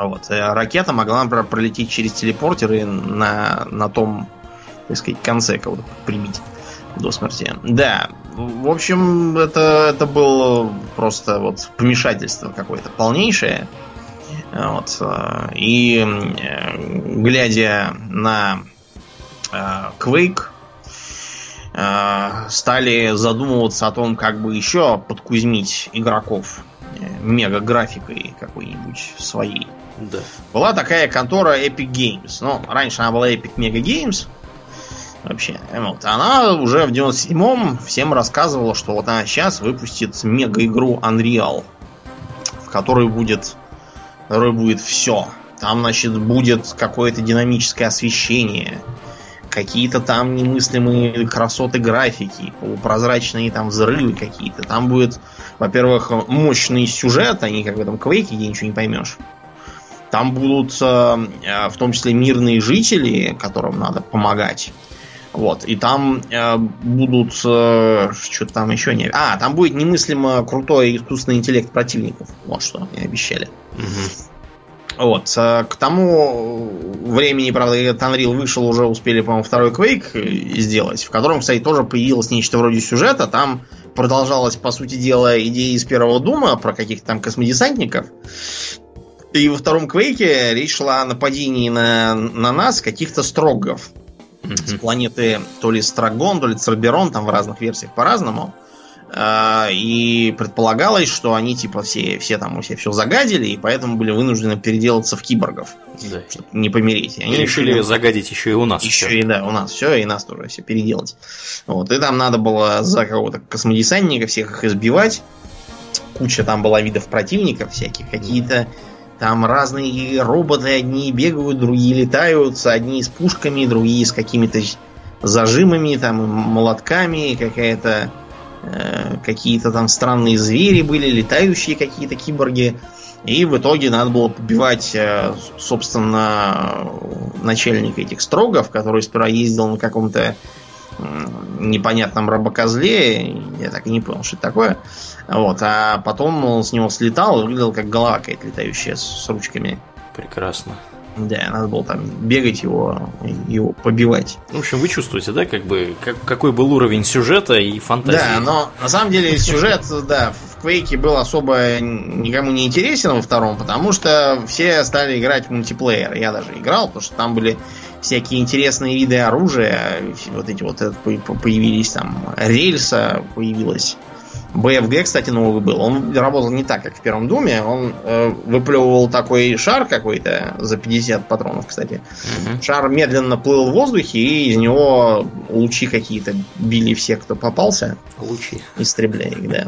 Вот. Э, ракета могла, например, пролететь через телепортер и на, на том, так сказать, конце кого-то прибить. До смерти. Да. В общем, это, это было просто вот помешательство какое-то полнейшее. Вот. Э, и э, глядя на Quake, стали задумываться о том, как бы еще подкузмить игроков мега графикой какой-нибудь своей. Да. Была такая контора Epic Games. Ну, раньше она была Epic Mega Games. Вообще. Вот. Она уже в 97-м всем рассказывала, что вот она сейчас выпустит мега-игру Unreal, в которой будет, в которой будет все. Там, значит, будет какое-то динамическое освещение, какие-то там немыслимые красоты графики, полупрозрачные там взрывы какие-то. Там будет, во-первых, мощный сюжет, а не как в этом квейке, где ничего не поймешь. Там будут э, э, в том числе мирные жители, которым надо помогать. Вот, и там э, будут э, что-то там еще не. А, там будет немыслимо крутой искусственный интеллект противников. Вот что мне обещали. Угу. Вот. Э, к тому времени, правда, Unreal вышел, уже успели, по-моему, второй Quake сделать, в котором, кстати, тоже появилось нечто вроде сюжета. Там продолжалась, по сути дела, идея из первого Дума про каких-то там космодесантников. И во втором Квейке речь шла о нападении на, на нас каких-то строгов. Mm-hmm. С планеты то ли Страгон, то ли Церберон, там в разных версиях по-разному. А, и предполагалось, что они типа все, все там у себя все загадили, и поэтому были вынуждены переделаться в киборгов, да. чтобы не помереть. И они и решили решили загадить еще и у нас. Еще все. и да, у нас все, и нас тоже все переделать. Вот. И там надо было за кого-то космодесантника всех их избивать. Куча там была видов противников всяких, какие-то там разные роботы, одни бегают, другие летают, одни с пушками, другие с какими-то зажимами, там, молотками, какая-то э, какие-то там странные звери были, летающие какие-то киборги. И в итоге надо было побивать, э, собственно, начальника этих строгов, который сперва ездил на каком-то непонятном рабокозле. Я так и не понял, что это такое. Вот, а потом он с него слетал и выглядел как голова какая-то летающая с ручками. Прекрасно. Да, надо было там бегать его, его побивать. В общем, вы чувствуете, да, как бы как, какой был уровень сюжета и фантазии. Да, но на самом деле сюжет, да, в Quake был особо никому не интересен во втором, потому что все стали играть в мультиплеер. Я даже играл, потому что там были всякие интересные виды оружия, вот эти вот появились там рельса появилась BFG, кстати, новый был. Он работал не так, как в первом Думе. Он э, выплевывал такой шар какой-то за 50 патронов, кстати. Угу. Шар медленно плыл в воздухе, и из него лучи какие-то били всех, кто попался. Лучи. Истребляя их, да.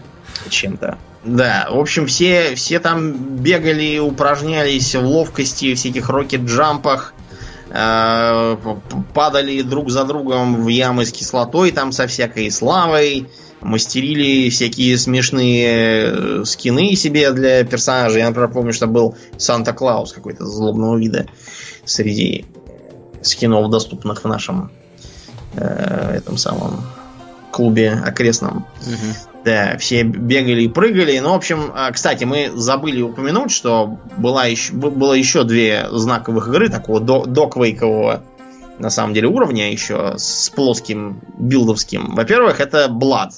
*laughs* Чем-то. Да, в общем, все, все там бегали, упражнялись в ловкости, всяких рокет-джампах э, падали друг за другом в ямы с кислотой, там со всякой славой, мастерили всякие смешные э, скины себе для персонажей. Я, например, помню, что был Санта-Клаус какой-то злобного вида среди скинов, доступных в нашем э, этом самом клубе окрестном. Угу. Да, все бегали и прыгали. Ну, в общем, а, кстати, мы забыли упомянуть, что была еще, было еще две знаковых игры такого до, доквейкового на самом деле уровня еще с плоским билдовским. Во-первых, это Blood.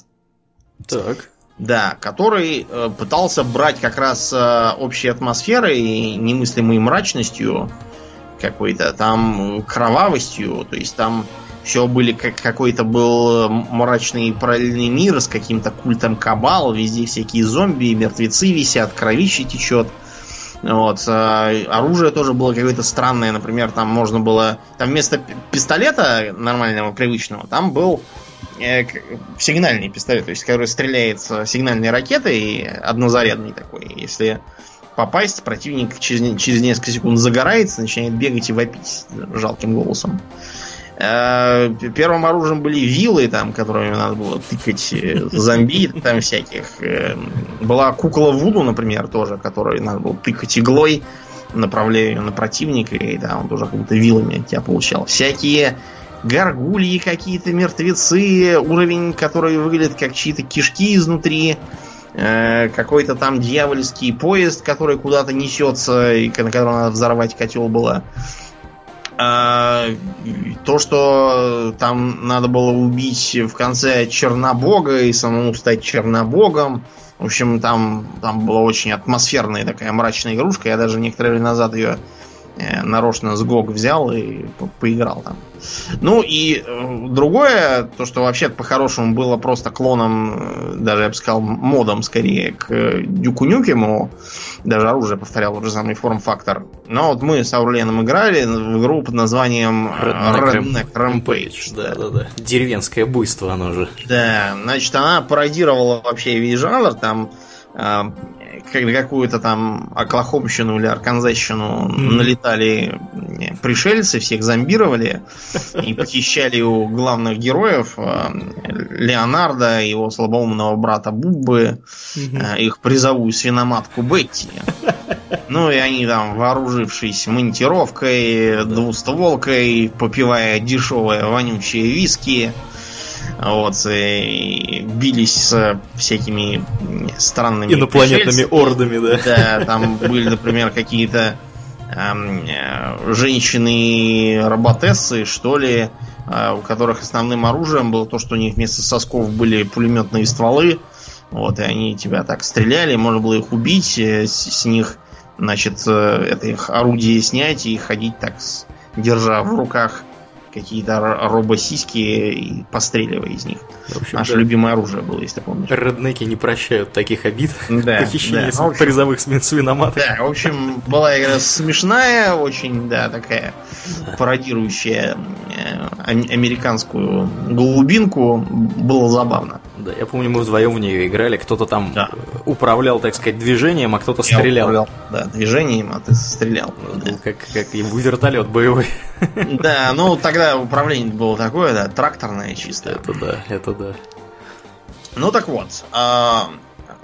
Так. Да, который э, пытался брать как раз э, общей атмосферой и немыслимой мрачностью какой-то, там кровавостью, то есть там все были как какой-то был мрачный параллельный мир с каким-то культом кабал, везде всякие зомби, мертвецы висят, кровище течет. Вот. Э, оружие тоже было какое-то странное, например, там можно было... Там вместо пистолета нормального, привычного, там был Э, сигнальный пистолет, то есть который стреляет сигнальной ракетой, однозарядный такой. Если попасть, противник через, через несколько секунд загорается, начинает бегать и вопить жалким голосом. Э, первым оружием были вилы, там, которыми надо было тыкать э, зомби, там всяких. Была кукла Вуду, например, тоже, которой надо было тыкать иглой, направляя ее на противника, и да, он тоже как будто вилами тебя получал. Всякие горгульи какие-то, мертвецы, уровень, который выглядит как чьи-то кишки изнутри, э, какой-то там дьявольский поезд, который куда-то несется, и на котором надо взорвать котел было. А, то, что там надо было убить в конце Чернобога и самому стать Чернобогом. В общем, там, там была очень атмосферная такая мрачная игрушка. Я даже некоторое время назад ее э, нарочно с GOG взял и по поиграл там. Ну и э, другое, то, что вообще по-хорошему было просто клоном, э, даже я бы сказал, модом скорее к Дюку Нюкему. Даже оружие повторял тот же самый форм-фактор. Но вот мы с Аурленом играли в игру под названием Redneck, Redneck Rampage. Да, да, да. Деревенское буйство оно же. Да, значит, она пародировала вообще весь жанр. Там какую-то там Оклахомщину или Арканзащину mm-hmm. налетали пришельцы, всех зомбировали и похищали у главных героев а, Леонардо, его слабоумного брата Буббы, mm-hmm. их призовую свиноматку Бетти. Ну и они там, вооружившись монтировкой, двустволкой, попивая дешевое вонючее виски, вот, и бились с всякими странными инопланетными ордами, да. Да, там были, например, какие-то эм, женщины-роботессы, что ли, э, у которых основным оружием было то, что у них вместо сосков были пулеметные стволы. Вот, и они тебя так стреляли, можно было их убить, э, с, с них, значит, э, это их орудие снять и ходить так, держа в руках какие-то робосиськи и постреливая из них. общем, Наше да. любимое оружие было, если помнишь. Реднеки не прощают таких обид. Да, *laughs* Похищение да. общем, призовых свиноматок. Да, в общем, была игра смешная, очень, да, такая пародирующая э, американскую голубинку. Было забавно. Да, я помню, мы вдвоем в нее играли. Кто-то там да. управлял, так сказать, движением, а кто-то стрелял. Управлял, да, движением, а ты стрелял. Да. Как, как вертолет боевой. *laughs* Да, ну тогда управление было такое, да, тракторное чисто. Это да, это да. Ну так вот, а,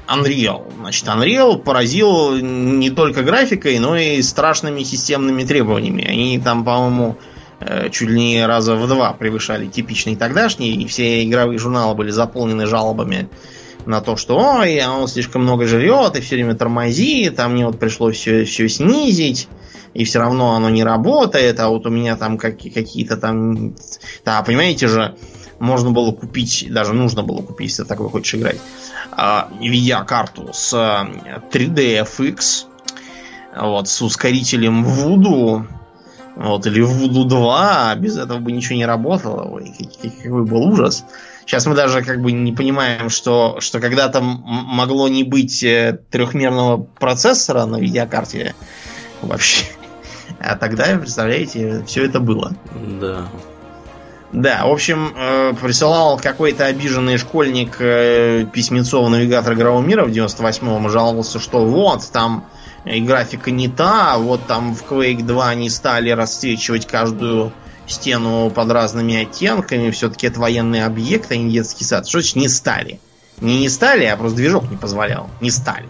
Unreal. Значит, Unreal поразил не только графикой, но и страшными системными требованиями. Они там, по-моему, э, чуть ли не раза в два превышали типичный тогдашний, и все игровые журналы были заполнены жалобами на то, что ой, он слишком много жрет и все время тормозит, а мне вот пришлось все, все снизить и все равно оно не работает, а вот у меня там как, какие-то там... Да, понимаете же, можно было купить, даже нужно было купить, если такой хочешь играть, а, видеокарту с 3D FX, вот, с ускорителем Voodoo, вот, или Voodoo 2, без этого бы ничего не работало. Ой, какой был ужас. Сейчас мы даже как бы не понимаем, что, что когда-то могло не быть э, трехмерного процессора на видеокарте вообще. А тогда, представляете, все это было. Да. Да, в общем, э, присылал какой-то обиженный школьник э, письмецо в навигатор игрового мира в 98-м и жаловался, что вот, там и графика не та, вот там в Quake 2 они стали расцвечивать каждую стену под разными оттенками, все-таки это военный объект, а не детский сад. Что значит не стали? Не не стали, а просто движок не позволял. Не стали.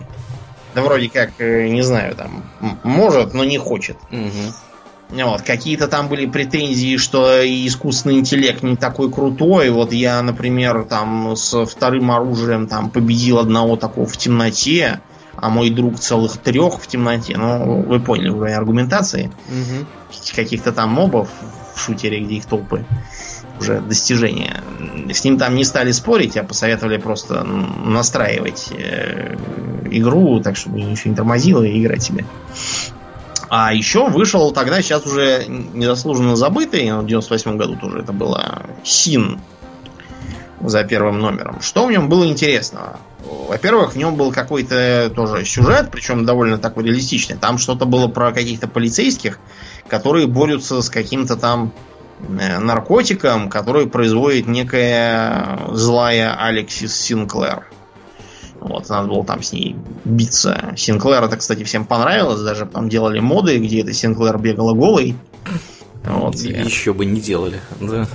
Да вроде как, э, не знаю, там, может, но не хочет. Угу. Вот, какие-то там были претензии, что искусственный интеллект не такой крутой. Вот я, например, там с вторым оружием там победил одного такого в темноте, а мой друг целых трех в темноте. Ну, вы поняли уже аргументации. Угу. Каких-то там мобов в шутере, где их толпы уже достижения. С ним там не стали спорить, а посоветовали просто настраивать э, игру так, чтобы ничего не тормозило и играть себе. А еще вышел тогда, сейчас уже незаслуженно забытый, в 98 году тоже это было Син за первым номером. Что в нем было интересного? Во-первых, в нем был какой-то тоже сюжет, причем довольно такой реалистичный. Там что-то было про каких-то полицейских, которые борются с каким-то там Э, наркотиком, который производит некая злая Алексис Синклер. Вот, надо было там с ней биться. Синклер это, кстати, всем понравилось. Даже там делали моды, где эта Синклер бегала голой. Вот, Еще бы не делали, да.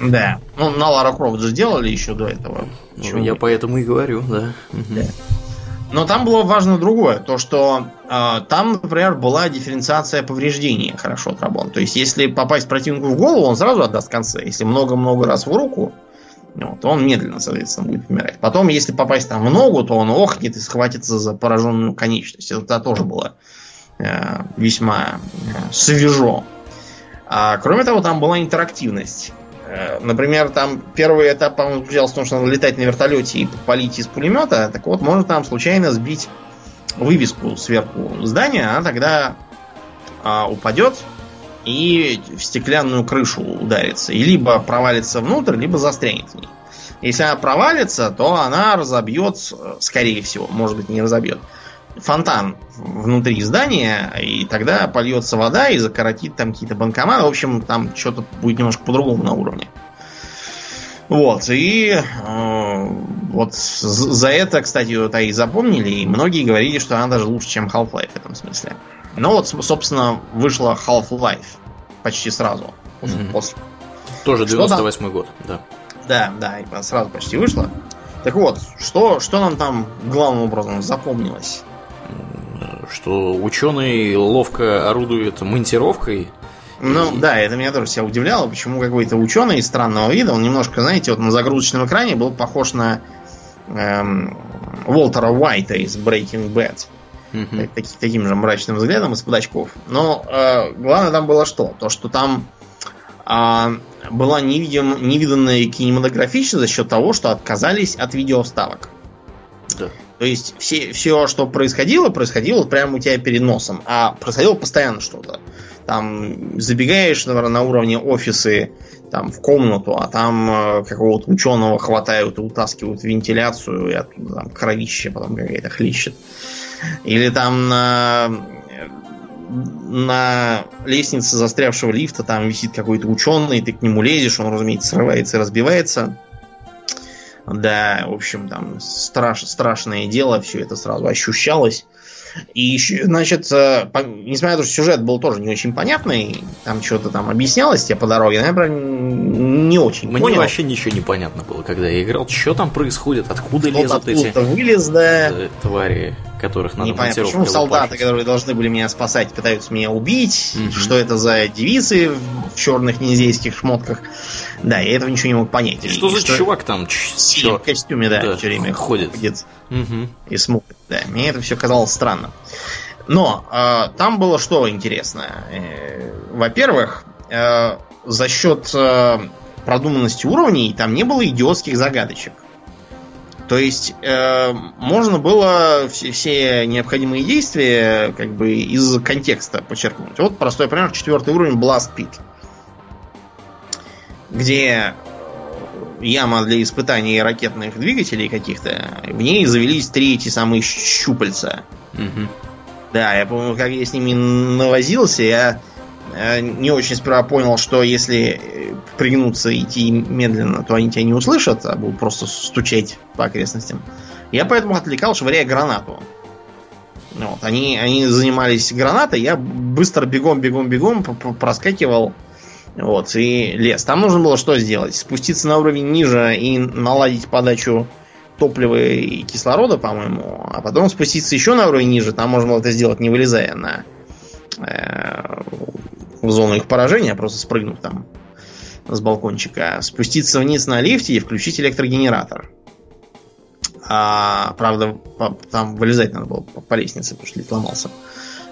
Да. Ну, на Лара Крофт же делали еще до этого. Ну, я поэтому и говорю, да. да. Но там было важно другое, то что э, там, например, была дифференциация повреждений хорошо отработана. То есть, если попасть противнику в голову, он сразу отдаст конце. Если много-много раз в руку, то он медленно, соответственно, будет умирать. Потом, если попасть там в ногу, то он охнет и схватится за пораженную конечность. Это тоже было э, весьма э, свежо. А кроме того, там была интерактивность. Э, например, там первый этап, по-моему, заключался в том, что надо летать на вертолете и полить из пулемета. Так вот, можно там случайно сбить вывеску сверху здания, она тогда а, упадет и в стеклянную крышу ударится. И либо провалится внутрь, либо застрянет в ней. Если она провалится, то она разобьет, скорее всего, может быть, не разобьет, фонтан внутри здания, и тогда польется вода и закоротит там какие-то банкоматы. В общем, там что-то будет немножко по-другому на уровне. Вот, и э, вот за это, кстати, вот и запомнили, и многие говорили, что она даже лучше, чем Half-Life в этом смысле. Ну вот, собственно, вышла Half-Life почти сразу. Mm-hmm. После. Тоже 98 год, да. Да, да, сразу почти вышла. Так вот, что, что нам там главным образом запомнилось? Что ученый ловко орудует монтировкой. Ну и... да, это меня тоже себя удивляло, почему какой-то ученый странного вида, он немножко, знаете, вот на загрузочном экране был похож на эм, Уолтера Уайта из Breaking Bad. Uh-huh. Так, таким же мрачным взглядом из-под очков. Но э, главное там было что? То, что там э, была невидим, невиданная кинематографичность за счет того, что отказались от видеоставок. Да. То есть все, все, что происходило, происходило прямо у тебя перед носом. А происходило постоянно что-то. Там забегаешь, наверное, на уровне офисы там, в комнату, а там э, какого-то ученого хватают и утаскивают в вентиляцию, и оттуда там кровище потом какая-то хлещет. Или там на, на лестнице застрявшего лифта там висит какой-то ученый, ты к нему лезешь, он, разумеется, срывается и разбивается. Да, в общем, там страш, страшное дело, все это сразу ощущалось. И еще, значит, э, по, несмотря на то, что сюжет был тоже не очень понятный, там что-то там объяснялось тебе по дороге, но я не очень Мне понял. вообще ничего не понятно было, когда я играл. Что там происходит, откуда вот лезут эти вылез, да. твари, которых надо Непонятно, почему солдаты, лопашить. которые должны были меня спасать, пытаются меня убить, угу. что это за девицы в черных ниндзейских шмотках. Да, я этого ничего не мог понять. Что и за что... чувак там? В костюме, да, да, все время ходит. ходит угу. И смотрит. Да, мне это все казалось странно. Но э, там было что интересно. Э, во-первых, э, за счет э, продуманности уровней там не было идиотских загадочек. То есть э, можно было все, все необходимые действия как бы из контекста подчеркнуть. Вот простой пример, четвертый уровень Blast Pit где яма для испытаний ракетных двигателей каких-то, в ней завелись три эти самые щупальца. Угу. Да, я помню, как я с ними навозился, я э, не очень сперва понял, что если э, пригнуться и идти медленно, то они тебя не услышат, а будут просто стучать по окрестностям. Я поэтому отвлекал, швыряя гранату. Вот, они, они занимались гранатой, я быстро бегом-бегом-бегом проскакивал вот, и лес. Там нужно было что сделать? Спуститься на уровень ниже и наладить подачу топлива и кислорода, по-моему, а потом спуститься еще на уровень ниже. Там можно было это сделать, не вылезая на э, в зону их поражения, а просто спрыгнув там с балкончика. Спуститься вниз на лифте и включить электрогенератор. А, правда, по, там вылезать надо было по, по лестнице, потому что лифт ломался.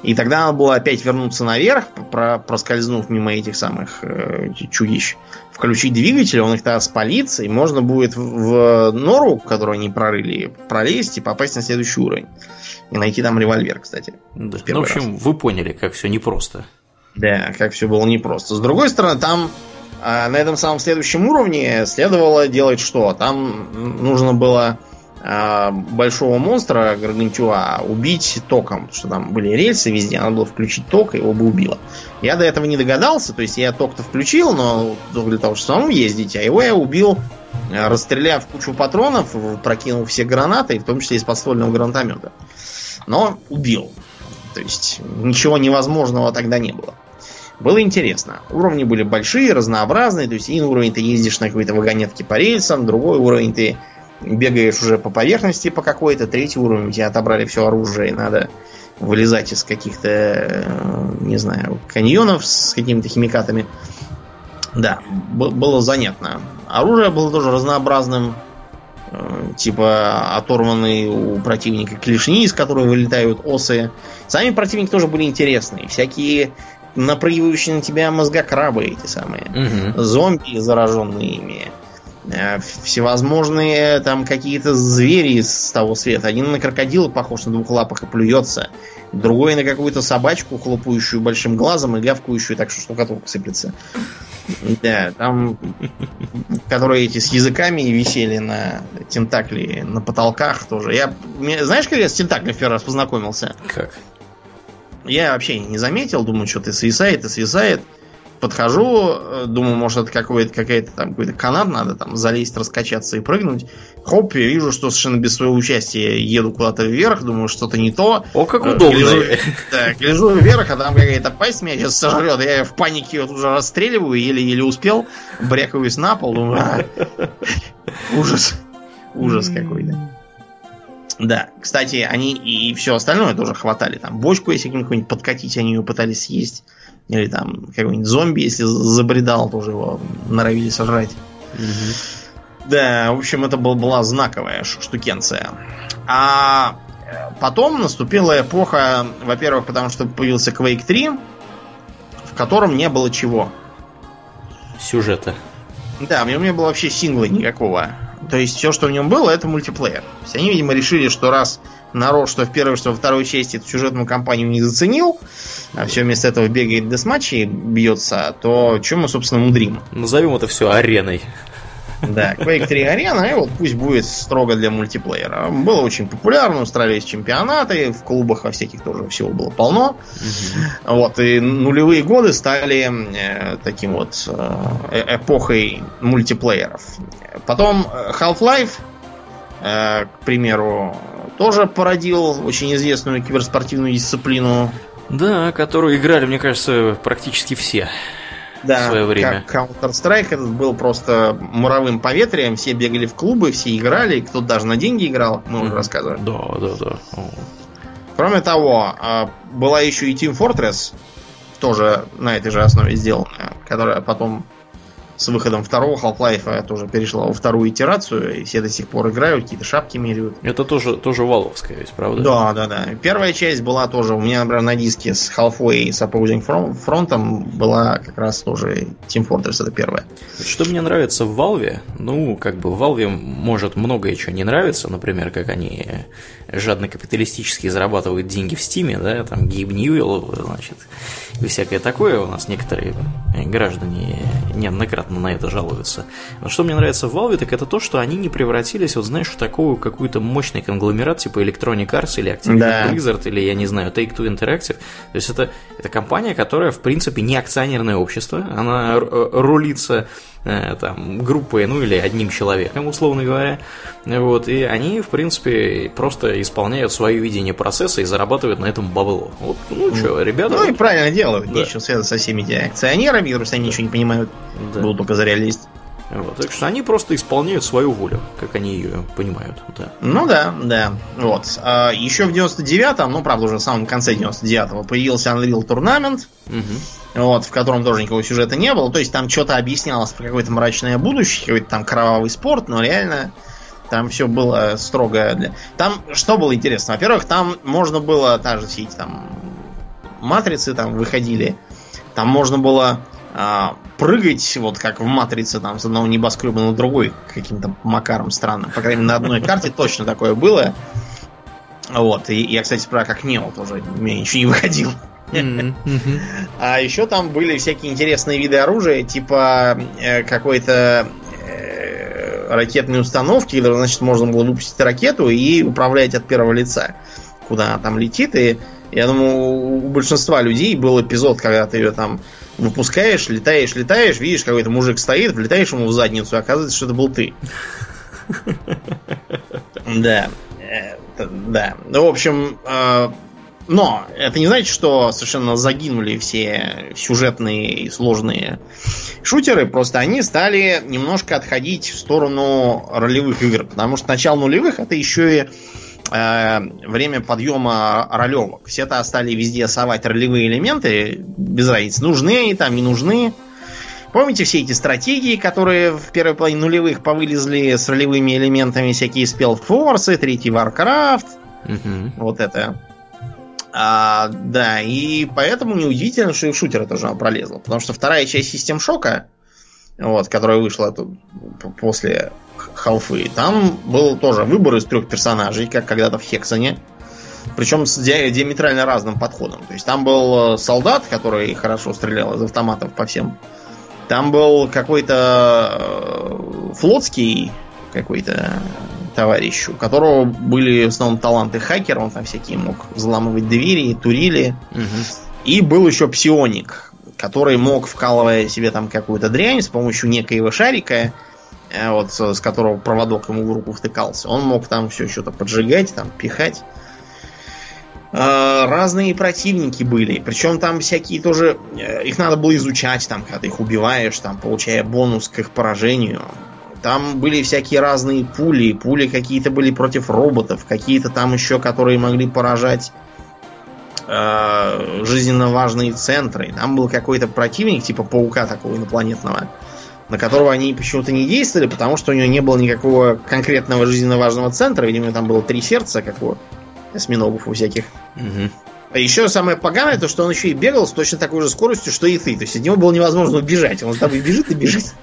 И тогда надо было опять вернуться наверх, про проскользнув мимо этих самых э, чудищ, включить двигатель, он их тогда спалится, и можно будет в нору, которую они прорыли, пролезть и попасть на следующий уровень. И найти там револьвер, кстати. Да. В, ну, в общем, раз. вы поняли, как все непросто. Да, как все было непросто. С другой стороны, там э, на этом самом следующем уровне следовало делать что? Там нужно было большого монстра Гаргантюа убить током, потому что там были рельсы везде, надо было включить ток, и его бы убило. Я до этого не догадался, то есть я ток-то включил, но для того, чтобы самому ездить, а его я убил, э, расстреляв кучу патронов, прокинув все гранаты, в том числе из подствольного гранатомета. Но убил. То есть ничего невозможного тогда не было. Было интересно. Уровни были большие, разнообразные. То есть один уровень ты ездишь на какой-то вагонетке по рельсам, другой уровень ты бегаешь уже по поверхности по какой-то, третий уровень, у тебя отобрали все оружие, и надо вылезать из каких-то, э, не знаю, каньонов с какими-то химикатами. Да, было занятно. Оружие было тоже разнообразным. Э, типа оторванные у противника клешни, из которых вылетают осы. Сами противники тоже были интересные. Всякие напрыгивающие на тебя мозгокрабы эти самые. Угу. Зомби, зараженные ими. Э, всевозможные там какие-то звери с того света. Один на крокодила похож на двух лапах и плюется. Другой на какую-то собачку, хлопающую большим глазом и гавкающую так, что штукатурка сыплется. Да, там, которые эти с языками висели на тентакли на потолках тоже. Я, знаешь, как я с тентаклем в первый раз познакомился? Как? Я вообще не заметил, думаю, что ты свисает и свисает. Подхожу, э, думаю, может, это какой-то какая-то там какой-то канат надо там залезть, раскачаться и прыгнуть. Хоп, я вижу, что совершенно без своего участия еду куда-то вверх, думаю, что-то не то. О, как э, удобно. Гляжу, да, гляжу вверх, а там какая-то пасть меня сейчас сожрет. Я в панике вот уже расстреливаю, еле-еле успел, брякаюсь на пол, думаю, а, ужас. Ужас какой-то. Да, кстати, они и все остальное тоже хватали. Там бочку, если какую-нибудь подкатить, они ее пытались съесть. Или там какой-нибудь зомби, если забредал, тоже его норовили сожрать. Угу. Да, в общем, это был, была знаковая штукенция. А э, потом наступила эпоха, во-первых, потому что появился Quake 3, в котором не было чего. Сюжета. Да, у него не было вообще сингла никакого. То есть все, что в нем было, это мультиплеер. То есть они, видимо, решили, что раз народ, что в первой, что во второй части эту сюжетную кампанию не заценил, а все вместо этого бегает десматчи и бьется, то чем мы, собственно, мудрим? Назовем это все ареной. Да, Quake 3 арена, и вот пусть будет строго для мультиплеера. Было очень популярно, устраивались чемпионаты, в клубах во всяких тоже всего было полно. Угу. Вот, и нулевые годы стали э, таким вот э, эпохой мультиплееров. Потом э, Half-Life, э, к примеру, тоже породил очень известную киберспортивную дисциплину. Да, которую играли, мне кажется, практически все да, в свое время. Counter-Strike этот был просто муровым поветрием, все бегали в клубы, все играли, кто-то даже на деньги играл, мы уже рассказывали. Да, да, да. Кроме того, а, была еще и Team Fortress, тоже на этой же основе сделанная, которая потом с выходом второго Half-Life тоже перешла во вторую итерацию, и все до сих пор играют, какие-то шапки меряют. Это тоже, тоже валовская ведь, правда? Да, да, да. Первая часть была тоже, у меня, например, на диске с Halfway и с Opposing Front была как раз тоже Team Fortress, это первая. Что мне нравится в Valve, ну, как бы в Valve может многое чего не нравится, например, как они жадно капиталистически зарабатывают деньги в Стиме, да, там Гейб Ньюэлл, значит, и всякое такое у нас некоторые граждане неоднократно на это жалуются. Но что мне нравится в Valve, так это то, что они не превратились, вот знаешь, в такую какую-то мощный конгломерат типа Electronic Arts или Activision да. Blizzard или, я не знаю, Take-Two Interactive. То есть это, это компания, которая, в принципе, не акционерное общество, она рулится Э, там, группой, ну или одним человеком, условно говоря. Вот, и они, в принципе, просто исполняют свое видение процесса и зарабатывают на этом бабло. Вот, ну что, ребята. Ну вот... и правильно делают. Да. Нечего связаться со всеми этими акционерами, которые сами да. ничего не понимают. Да. Будут только зря лезть. Вот, так что они просто исполняют свою волю, как они ее понимают. Да. Ну да, да. Вот. А еще в 99-м, ну правда уже в самом конце 99-го, появился Unreal Tournament. Угу вот, в котором тоже никакого сюжета не было. То есть там что-то объяснялось про какое-то мрачное будущее, какой-то там кровавый спорт, но реально там все было строго для... Там что было интересно? Во-первых, там можно было, та же все эти там матрицы там выходили, там можно было а, прыгать, вот как в матрице, там, с одного небоскреба на другой, каким-то макаром странным. По крайней мере, на одной карте точно такое было. Вот, и я, кстати, про как Нео тоже, у меня ничего не выходило. А еще там были всякие интересные виды оружия, типа э, какой-то э, ракетной установки, где, значит, можно было выпустить ракету и управлять от первого лица, куда она там летит. И я думаю, у большинства людей был эпизод, когда ты ее там выпускаешь, летаешь, летаешь, видишь, какой-то мужик стоит, влетаешь ему в задницу, и оказывается, что это был ты. *laughs* Да. Э, да. Ну, в общем, но это не значит, что совершенно загинули все сюжетные и сложные шутеры, просто они стали немножко отходить в сторону ролевых игр, потому что начало нулевых это еще и э, время подъема ролевок. Все-то стали везде совать ролевые элементы, без разницы, нужны они там, не нужны. Помните все эти стратегии, которые в первой половине нулевых повылезли с ролевыми элементами, всякие спелфорсы, третий Warcraft, угу. вот это А, да, и поэтому неудивительно, что и в шутеры тоже она пролезла. Потому что вторая часть систем шока, вот, которая вышла тут после халфы, там был тоже выбор из трех персонажей, как когда-то в Хексоне. Причем с диаметрально разным подходом. То есть там был э, солдат, который хорошо стрелял из автоматов по всем. Там был какой-то э, флотский какой-то товарищ, у которого были в основном таланты хакера, он там всякие мог взламывать двери, турили. Угу. И был еще псионик, который мог, вкалывая себе там какую-то дрянь с помощью некоего шарика, э, вот с которого проводок ему в руку втыкался, он мог там все что-то поджигать, там пихать. Э, разные противники были. Причем там всякие тоже... Э, их надо было изучать, там, когда ты их убиваешь, там, получая бонус к их поражению. Там были всякие разные пули. Пули какие-то были против роботов, какие-то там еще, которые могли поражать э, жизненно важные центры. Там был какой-то противник, типа паука такого инопланетного, на которого они почему-то не действовали, потому что у него не было никакого конкретного жизненно важного центра. Видимо, там было три сердца, как у осьминогов у всяких. Угу. А еще самое поганое, то что он еще и бегал с точно такой же скоростью, что и ты. То есть от него было невозможно убежать. Он с тобой бежит и бежит.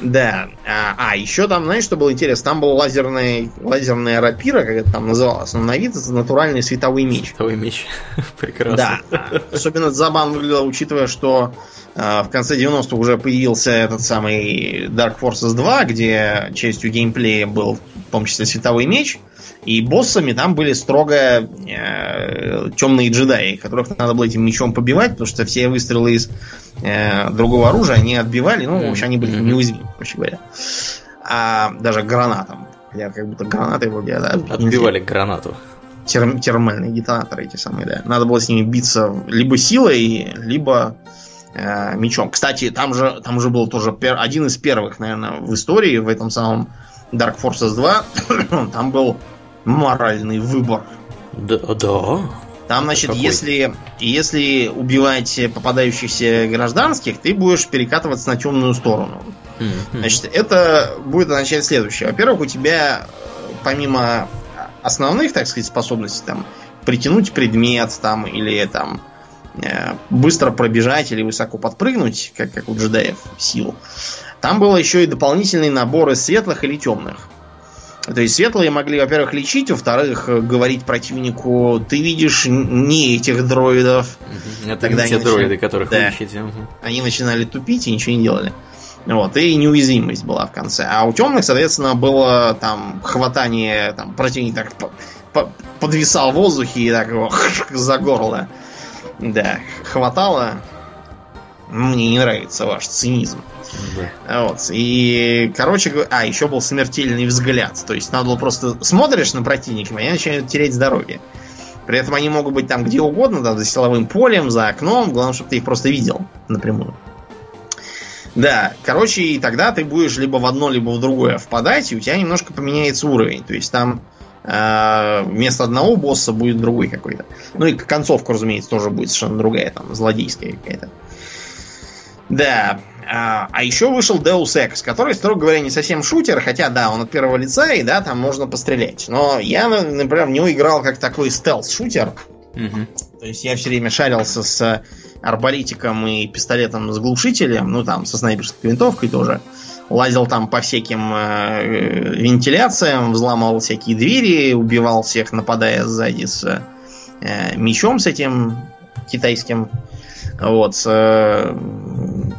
Да. А, а, еще там, знаешь, что было интересно? Там был лазерный, лазерная рапира, как это там называлось. Но на вид это натуральный световой меч. Световой меч. *laughs* Прекрасно. Да. Особенно забавно выглядело, учитывая, что в конце 90-х уже появился этот самый Dark Forces 2, где частью геймплея был в том числе световой меч. И боссами там были строго э, темные джедаи, которых надо было этим мечом побивать, потому что все выстрелы из э, другого оружия они отбивали, ну, в общем, они были неуязвимы, короче говоря. А даже гранатом. Хотя как будто гранаты вроде, да. Отбивали гранату. Терм, термальные детонаторы эти самые, да. Надо было с ними биться либо силой, либо э, мечом. Кстати, там же, там же был тоже пер, один из первых, наверное, в истории, в этом самом Dark Forces 2, *coughs* там был моральный выбор. Да, да. Там, значит, если, если убивать попадающихся гражданских, ты будешь перекатываться на темную сторону. Mm-hmm. Значит, это будет означать следующее. Во-первых, у тебя э, помимо основных, так сказать, способностей, там, притянуть предмет, там, или там быстро пробежать или высоко подпрыгнуть, как, как у джедаев сил, там было еще и дополнительный набор из светлых или темных. То есть светлые могли, во-первых, лечить, во-вторых, говорить противнику, ты видишь не этих дроидов. Это Тогда не те начинали... дроиды, которых да. вы ищете. Они начинали тупить и ничего не делали. Вот, и неуязвимость была в конце. А у темных, соответственно, было там хватание, там противник так по по подвисал в воздухе и так его *laughs* за горло. Да, хватало. Мне не нравится ваш цинизм. Да. Вот. И, короче говоря, а, еще был смертельный взгляд. То есть надо было просто смотришь на противника, и они начинают терять здоровье. При этом они могут быть там где угодно, там, за силовым полем, за окном. Главное, чтобы ты их просто видел напрямую. Да, короче, и тогда ты будешь либо в одно, либо в другое впадать, и у тебя немножко поменяется уровень. То есть там э, вместо одного босса будет другой какой-то. Ну и концовка, разумеется, тоже будет совершенно другая, там, злодейская какая-то. Да. А, а еще вышел Deus Ex, который, строго говоря, не совсем шутер, хотя, да, он от первого лица, и да, там можно пострелять. Но я, например, в него играл как такой стелс-шутер. Угу. То есть я все время шарился с арбалетиком и пистолетом с глушителем, ну там, со снайперской винтовкой тоже. Лазил там по всяким э, вентиляциям, взламывал всякие двери, убивал всех, нападая сзади с э, мечом с этим китайским. Вот. Э,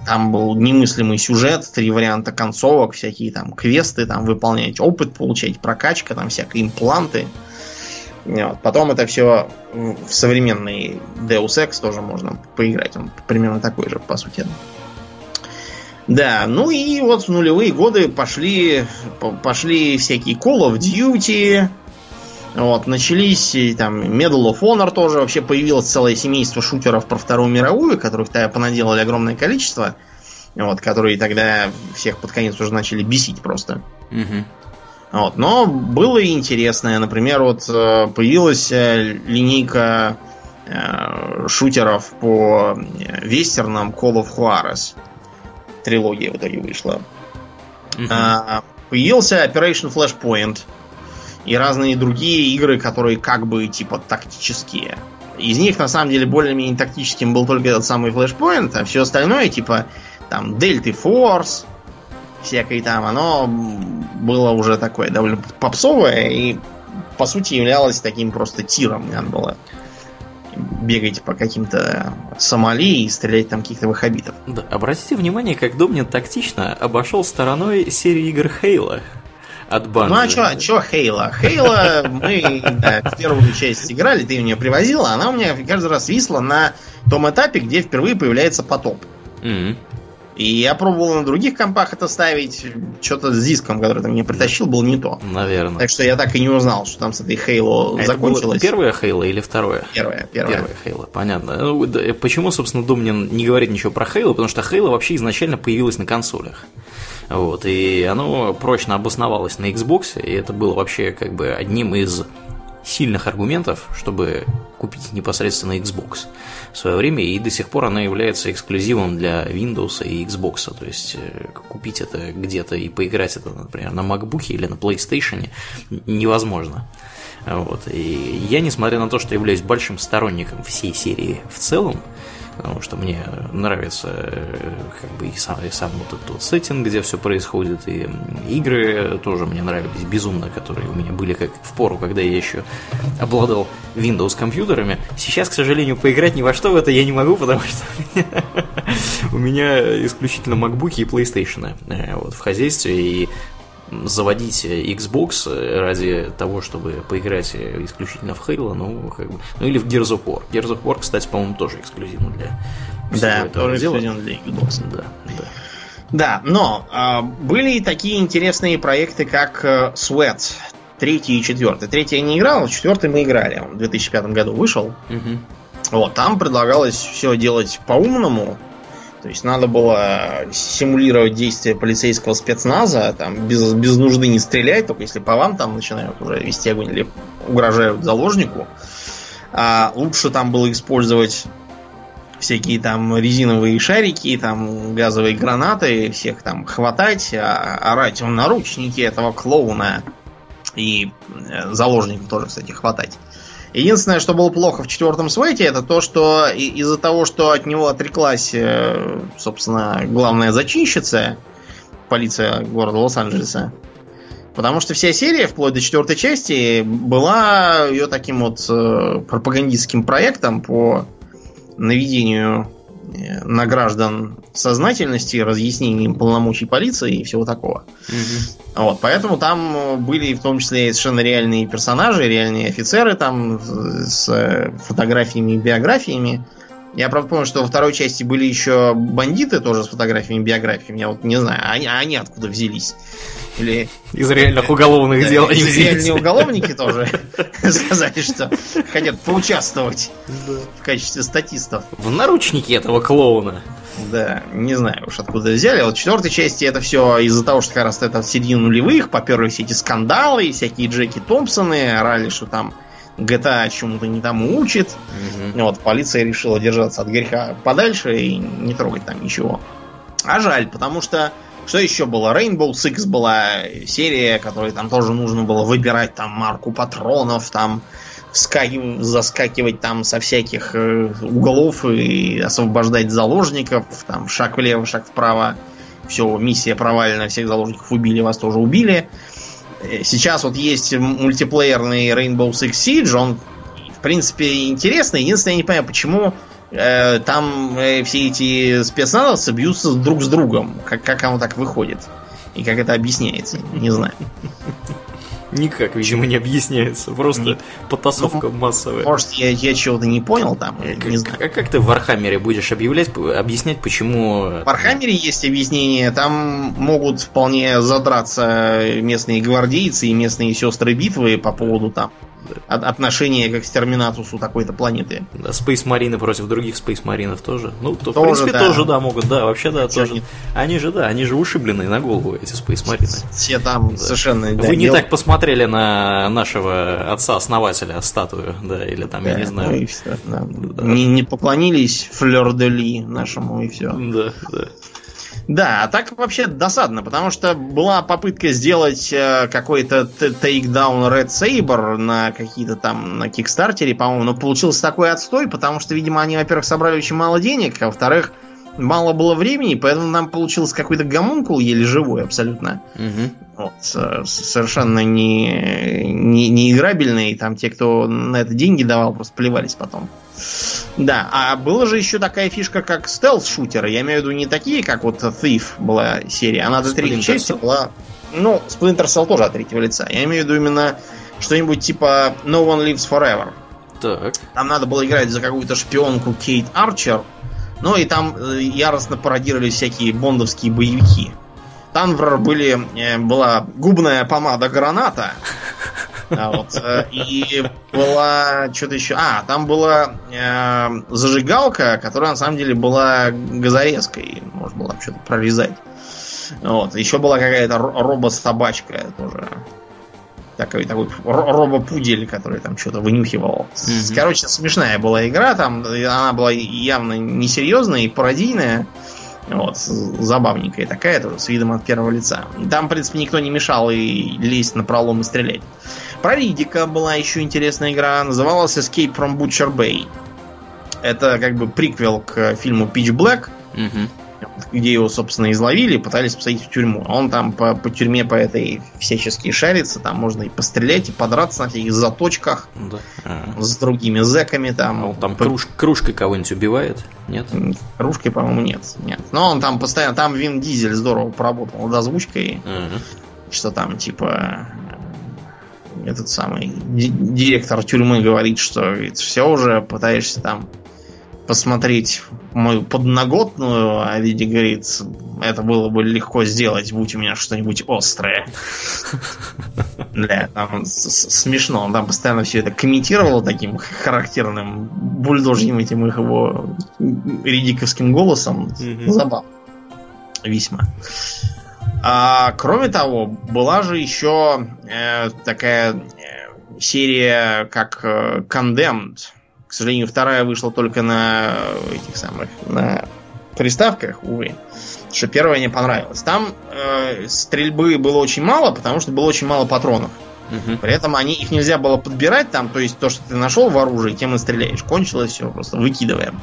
там был немыслимый сюжет, три варианта концовок, всякие там квесты, там выполнять опыт, получать прокачка, там всякие импланты. Вот. Потом это все в современный Deus Ex тоже можно поиграть. Он примерно такой же, по сути. Да, ну и вот в нулевые годы пошли, пошли всякие Call of Duty, вот, начались там Medal of Honor тоже, вообще появилось целое семейство шутеров про Вторую мировую, которых тогда понаделали огромное количество, вот, которые тогда всех под конец уже начали бесить просто. Угу. Вот, но было и интересное, например, вот э, появилась э, линейка э, шутеров по вестернам Call of Juarez. Трилогия в итоге вышла. Угу. А, появился Operation Flashpoint и разные другие игры, которые как бы типа тактические. Из них на самом деле более-менее тактическим был только этот самый Flashpoint, а все остальное типа там Delta Force, всякое там, оно было уже такое довольно попсовое и по сути являлось таким просто тиром. Надо было бегать по каким-то Сомали и стрелять там каких-то вахабитов. Да, обратите внимание, как Домнин тактично обошел стороной серии игр Хейла от банды. Ну а чё, чё Хейла? Хейла мы да, в первую часть играли, ты меня привозила, она у меня каждый раз висла на том этапе, где впервые появляется потоп. Mm-hmm. И я пробовал на других компах это ставить. Что-то с диском, который ты мне притащил, был не то. Наверное. Так что я так и не узнал, что там с этой Хейло а закончилось. Это первая Хейла или второе? Первая. Первая Хейла, понятно. Ну, почему, собственно, Домнин не говорит ничего про Хейло? Потому что Хейла вообще изначально появилась на консолях. Вот, и оно прочно обосновалось на Xbox, и это было вообще как бы одним из сильных аргументов, чтобы купить непосредственно Xbox в свое время, и до сих пор она является эксклюзивом для Windows и Xbox. То есть э, купить это где-то и поиграть это, например, на MacBook или на PlayStation невозможно. Вот. И я, несмотря на то, что являюсь большим сторонником всей серии в целом, потому что мне нравится э, как бы и сам, и сам вот этот вот сеттинг, где все происходит, и игры тоже мне нравились безумно, которые у меня были как в пору, когда я еще обладал Windows компьютерами. Сейчас, к сожалению, поиграть ни во что в это я не могу, потому что у меня *laughs* исключительно MacBook и PlayStation э, вот, в хозяйстве, и заводить Xbox ради того, чтобы поиграть исключительно в Halo, ну, как бы, ну или в Gears of War. Gears of War, кстати, по-моему, тоже эксклюзивно для Да, тоже дела. эксклюзивно для Xbox. Да, да. Да, но э, были и такие интересные проекты, как э, Sweat, третий и четвертый. Третий я не играл, четвертый мы играли. Он в 2005 году вышел. Угу. Вот, там предлагалось все делать по-умному, то есть надо было симулировать действия полицейского спецназа, там, без, без нужды не стрелять, только если по вам там начинают уже вести огонь или угрожают заложнику. А лучше там было использовать всякие там резиновые шарики, там газовые гранаты, всех там хватать, а, орать в наручники этого клоуна и э, заложников тоже, кстати, хватать. Единственное, что было плохо в четвертом свете, это то, что из-за того, что от него отреклась, э, собственно, главная зачинщица, полиция города Лос-Анджелеса, Потому что вся серия, вплоть до четвертой части, была ее таким вот э, пропагандистским проектом по наведению на граждан сознательности, разъяснением полномочий полиции и всего такого. Угу. Вот, поэтому там были в том числе совершенно реальные персонажи, реальные офицеры там с фотографиями и биографиями. Я, правда, помню, что во второй части были еще бандиты тоже с фотографиями и биографиями. Я вот не знаю, они, они откуда взялись. Или... Из реальных уголовных да, дел. Из реальные уголовники тоже *laughs* сказали, что хотят поучаствовать в качестве статистов. В наручнике этого клоуна. Да, не знаю уж откуда взяли. Вот в четвертой части это все из-за того, что как раз это в середину нулевых поперли все эти скандалы, всякие Джеки Томпсоны орали, что там GTA чему-то не тому учит. Угу. Вот, полиция решила держаться от греха подальше и не трогать там ничего. А жаль, потому что что еще было? Rainbow Six была серия, которой там тоже нужно было выбирать там марку патронов, там заскакивать там со всяких э, углов и освобождать заложников, там шаг влево, шаг вправо. Все, миссия провалена, всех заложников убили, вас тоже убили. Э, сейчас вот есть мультиплеерный Rainbow Six Siege, он в принципе интересный. Единственное, я не понимаю, почему там э, все эти спецназовцы бьются друг с другом. Как, как оно так выходит? И как это объясняется? Не знаю. Никак, видимо, не объясняется. Просто не... потасовка ну, массовая. Может, я, я чего-то не понял там, как, не знаю. А как ты в Warhammer е будешь объявлять, объяснять, почему... В Warhammer е есть объяснение. Там могут вполне задраться местные гвардейцы и местные сестры битвы по поводу там отношение как к Терминатусу такой-то планеты. Да, Space Marine против других Space Маринов тоже. Ну, то, тоже, в принципе, да. тоже, да, могут, да, вообще, да, тоже. Они... они же, да, они же ушибленные на голову, эти Space Marine. Все там да. совершенно... Да, Вы не дел... так посмотрели на нашего отца-основателя статую, да, или там, да, я не знаю. Ну и все, да. Да. Не, не поклонились Флёр де Ли нашему, и все. Да, да. Да, а так вообще досадно, потому что была попытка сделать э, какой-то тейкдаун Red Saber на какие-то там на Кикстартере, по-моему, но получился такой отстой, потому что, видимо, они, во-первых, собрали очень мало денег, а во-вторых, мало было времени, поэтому нам получился какой-то гомункул еле живой абсолютно. Угу. Вот, совершенно не, не, не играбельный. Там те, кто на это деньги давал, просто плевались потом. Да, а была же еще такая фишка, как стелс-шутеры. Я имею в виду не такие, как вот Thief была серия. Она до третьей части была... Ну, Splinter Cell тоже от третьего лица. Я имею в виду именно что-нибудь типа No One Lives Forever. Так. Там надо было играть за какую-то шпионку Кейт Арчер, ну и там э, яростно пародировали всякие бондовские боевики. Там были, э, была губная помада граната. А вот, э, и была что-то еще. А, там была э, зажигалка, которая на самом деле была газорезкой. Можно было что-то прорезать. Вот. Еще была какая-то робот-собачка тоже такой, такой робопудель, который там что-то вынюхивал. Mm-hmm. Короче, смешная была игра, там она была явно несерьезная и пародийная. Вот, забавненькая такая тоже, с видом от первого лица. Там, в принципе, никто не мешал и лезть на пролом и стрелять. Про Ридика была еще интересная игра, называлась Escape from Butcher Bay. Это как бы приквел к фильму Pitch Black. Угу где его, собственно, изловили, пытались посадить в тюрьму. Он там по, по тюрьме по этой всячески шарится, там можно и пострелять, и подраться на всяких заточках да. а. с другими зэками там. А он там по... круж, кружкой кого-нибудь убивает? Нет? Кружкой, по-моему, нет. Нет. Но он там постоянно, там Вин Дизель здорово поработал над озвучкой. Угу. Что там, типа, этот самый директор тюрьмы говорит, что говорит, все уже пытаешься там посмотреть мою подноготную, а Види говорит, это было бы легко сделать, будь у меня что-нибудь острое. Да, там смешно. Он там постоянно все это комментировал таким характерным бульдожьим этим их его ридиковским голосом. Забавно. Весьма. А, кроме того, была же еще э, такая э, серия, как э, Condemned, к сожалению, вторая вышла только на этих самых на приставках, увы. Что первая не понравилась. Там э, стрельбы было очень мало, потому что было очень мало патронов. Угу. При этом они их нельзя было подбирать там, то есть то, что ты нашел в оружии, тем и стреляешь. Кончилось все, просто выкидываем.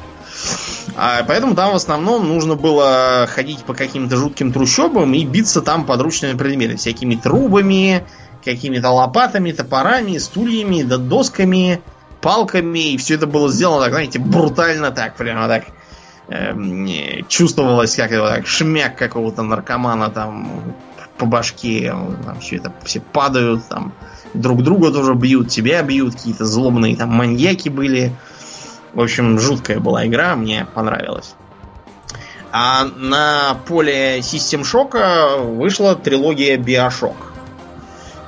А, поэтому там в основном нужно было ходить по каким-то жутким трущобам и биться там подручными предметами, всякими трубами, какими-то лопатами, топорами, стульями, да досками, палками, и все это было сделано так, знаете, брутально так, прямо так э, чувствовалось, как это так, шмяк какого-то наркомана там по башке, там все это все падают, там друг друга тоже бьют, тебя бьют, какие-то злобные там маньяки были. В общем, жуткая была игра, мне понравилась. А на поле System Shock вышла трилогия Bioshock.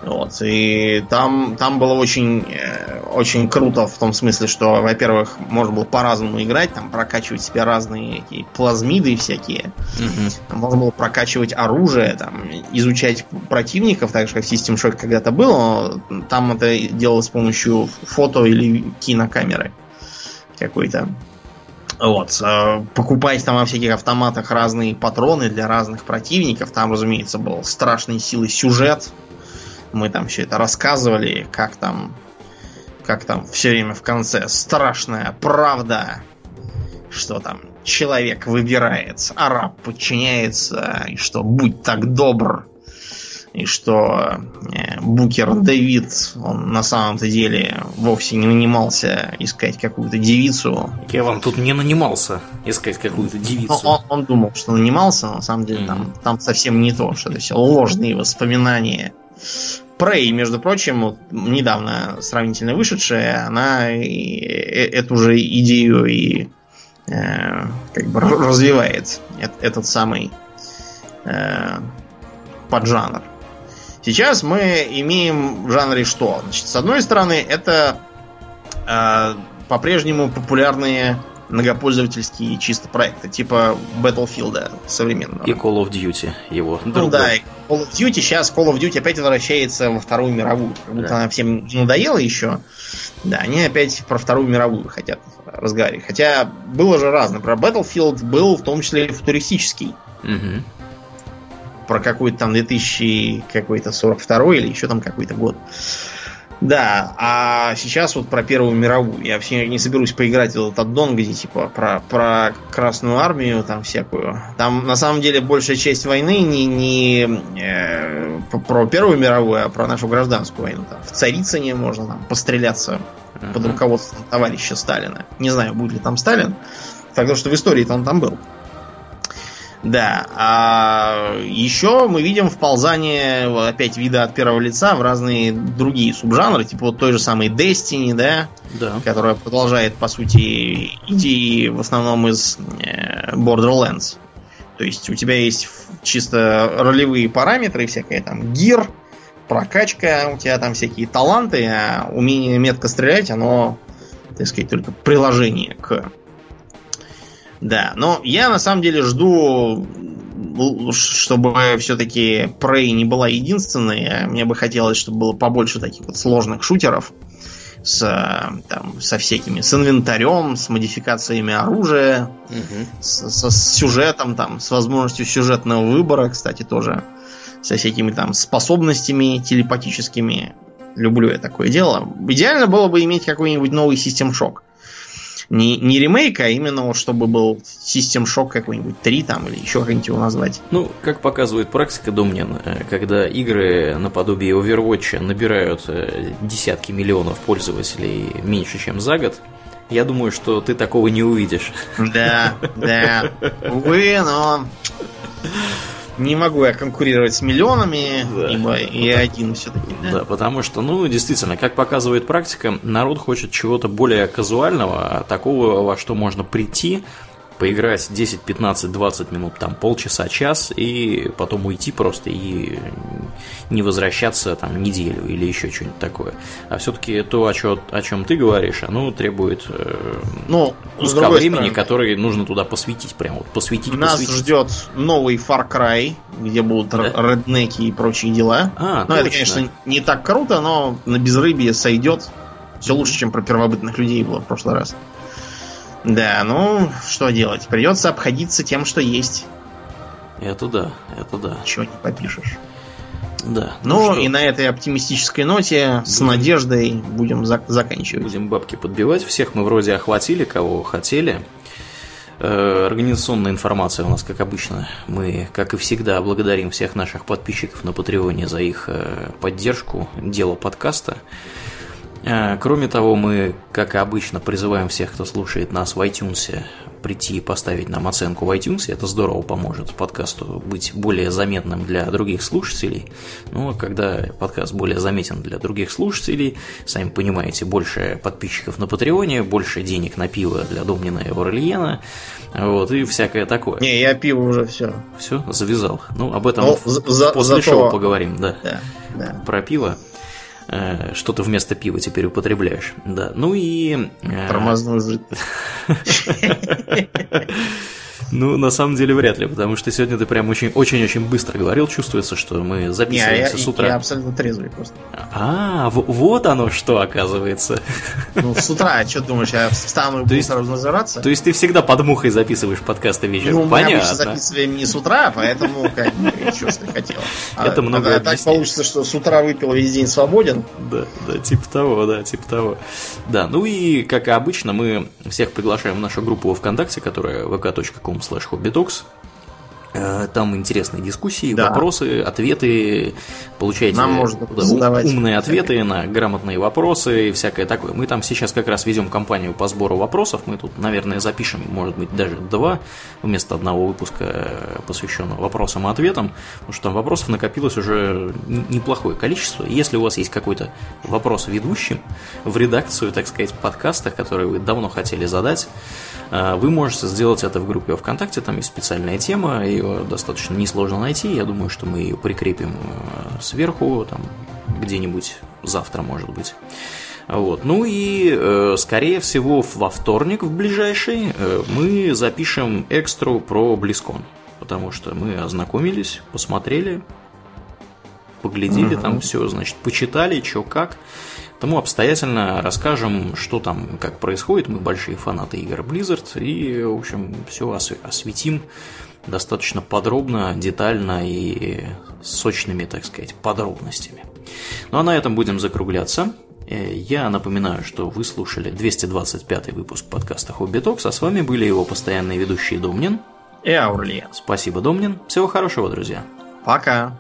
Вот, и там, там было очень, э, очень круто в том смысле, что, во-первых, можно было по-разному играть, там прокачивать себе разные эти плазмиды всякие. Угу. Можно было прокачивать оружие, там, изучать противников, так же, как в System Shock когда-то было. Там это делалось с помощью фото или кинокамеры какой-то. Вот. Э, покупать там во всяких автоматах разные патроны для разных противников. Там, разумеется, был страшной силы сюжет мы там все это рассказывали, как там, как там все время в конце страшная правда, что там человек выбирается, араб подчиняется, и что будь так добр, и что э, Букер Дэвид, он на самом-то деле вовсе не нанимался искать какую-то девицу. Я вам тут не нанимался искать какую-то девицу. Он, он думал, что нанимался, но на самом деле mm-hmm. там, там совсем не то, что это все ложные воспоминания. Prey, между прочим, недавно сравнительно вышедшая, она э, эту же идею и э, как бы развивает этот самый э, поджанр. Сейчас мы имеем в жанре что? Значит, с одной стороны, это э, по-прежнему популярные многопользовательские чисто проекты, типа Battlefield современного. И Call of Duty его. Ну другой. да, Call of Duty сейчас Call of Duty опять возвращается во Вторую мировую. Как будто да. она всем надоела еще. Да, они опять про Вторую мировую хотят разговаривать. Хотя было же разное. Про Battlefield был в том числе и футуристический. Угу. Про какой-то там 2000 какой-то 42 или еще там какой-то год. Да, а сейчас вот про Первую мировую. Я вообще не соберусь поиграть в этот аддон, где типа про, про Красную армию там всякую. Там на самом деле большая часть войны не, не э, про Первую мировую, а про нашу гражданскую войну. Там, в Царицыне можно там постреляться uh-huh. под руководством товарища Сталина. Не знаю, будет ли там Сталин. Так что в истории-то он там был. Да. А еще мы видим вползание опять вида от первого лица в разные другие субжанры, типа вот той же самой Destiny, да? Да. Которая продолжает, по сути, идеи в основном из э, Borderlands. То есть у тебя есть чисто ролевые параметры, всякое там гир, прокачка, у тебя там всякие таланты, а умение метко стрелять, оно, так сказать, только приложение к да, но я на самом деле жду, чтобы все-таки Prey не была единственной. Мне бы хотелось, чтобы было побольше таких вот сложных шутеров с, там, со всякими, с инвентарем, с модификациями оружия, угу. с, со с сюжетом, там, с возможностью сюжетного выбора, кстати, тоже со всякими там способностями телепатическими. Люблю я такое дело. Идеально было бы иметь какой-нибудь новый систем шок не, не ремейк, а именно вот чтобы был System Shock какой-нибудь 3 там или еще как-нибудь его назвать. Ну, как показывает практика, Домнин, э, когда игры наподобие Overwatch набирают э, десятки миллионов пользователей меньше, чем за год, я думаю, что ты такого не увидишь. Да, да. *laughs* Увы, но не могу я конкурировать с миллионами, да. ибо и один все-таки. Да? да, потому что, ну, действительно, как показывает практика, народ хочет чего-то более казуального, такого, во что можно прийти, поиграть 10, 15, 20 минут, там полчаса, час, и потом уйти просто и не возвращаться там неделю или еще что-нибудь такое. А все-таки то, о, чё, о чем ты говоришь, оно требует э, ну, куска времени, стороны, который нужно туда посвятить, прям вот посвятить. Нас посвятить. ждет новый Far Cry, где будут да? реднеки и прочие дела. А, ну, это, конечно, не так круто, но на безрыбье сойдет. Все лучше, чем про первобытных людей было в прошлый раз. Да, ну, что делать? Придется обходиться тем, что есть. Это да, это да. Чего не попишешь. Да. Ну, ну и на этой оптимистической ноте с надеждой будем за- заканчивать. Будем бабки подбивать. Всех мы вроде охватили, кого хотели. Э, организационная информация у нас, как обычно. Мы, как и всегда, благодарим всех наших подписчиков на Патреоне за их э, поддержку дела подкаста. Э, кроме того, мы, как и обычно, призываем всех, кто слушает нас в iTunes, прийти и поставить нам оценку в iTunes. Это здорово поможет подкасту быть более заметным для других слушателей. Ну, а когда подкаст более заметен для других слушателей, сами понимаете, больше подписчиков на Патреоне, больше денег на пиво для Домнина и Орельена, вот, и всякое такое. Не, я пиво уже все. Все, завязал. Ну, об этом ну, за, после зато... шоу поговорим, да. Да, да. Про пиво. Э, что ты вместо пива теперь употребляешь. Да. Ну и... Э, жидкость. *laughs* Ну, на самом деле, вряд ли, потому что сегодня ты прям очень-очень быстро говорил, чувствуется, что мы записываемся Не, я, с утра. Я абсолютно трезвый просто. А, вот оно что, оказывается. Ну, с утра, что думаешь, я встану и буду сразу нажираться? То есть ты всегда под мухой записываешь подкасты вечером? Ну, Понятно. мы записываем не с утра, поэтому как бы, что ты хотел. Это а, много а, Так получится, что с утра выпил, весь день свободен. Да, да, типа того, да, типа того. Да, ну и, как и обычно, мы всех приглашаем в нашу группу ВКонтакте, которая vk.com com slash hobbytalks. Э, там интересные дискуссии, да. вопросы, ответы. Получаете Нам можно да, умные ответы на грамотные вопросы и всякое такое. Мы там сейчас как раз ведем кампанию по сбору вопросов. Мы тут, наверное, запишем, может быть, даже два вместо одного выпуска, э, посвященного вопросам и ответам. Потому что там вопросов накопилось уже неплохое количество. Если у вас есть какой-то вопрос ведущим в редакцию, так сказать, подкаста, который вы давно хотели задать, вы можете сделать это в группе ВКонтакте. Там есть специальная тема, ее достаточно несложно найти. Я думаю, что мы ее прикрепим э, сверху, там, где-нибудь завтра, может быть. Вот. Ну и, э, скорее всего, во вторник, в ближайший, э, мы запишем экстру про Близкон. Потому что мы ознакомились, посмотрели, поглядели угу. там все, значит, почитали, что как. Тому обстоятельно расскажем, что там, как происходит. Мы большие фанаты игр Blizzard и, в общем, все осветим достаточно подробно, детально и сочными, так сказать, подробностями. Ну а на этом будем закругляться. Э, я напоминаю, что вы слушали 225 выпуск подкаста Хобби Токс, а с вами были его постоянные ведущие Домнин и Аурлиен. Спасибо, Домнин. Всего хорошего, друзья. Пока.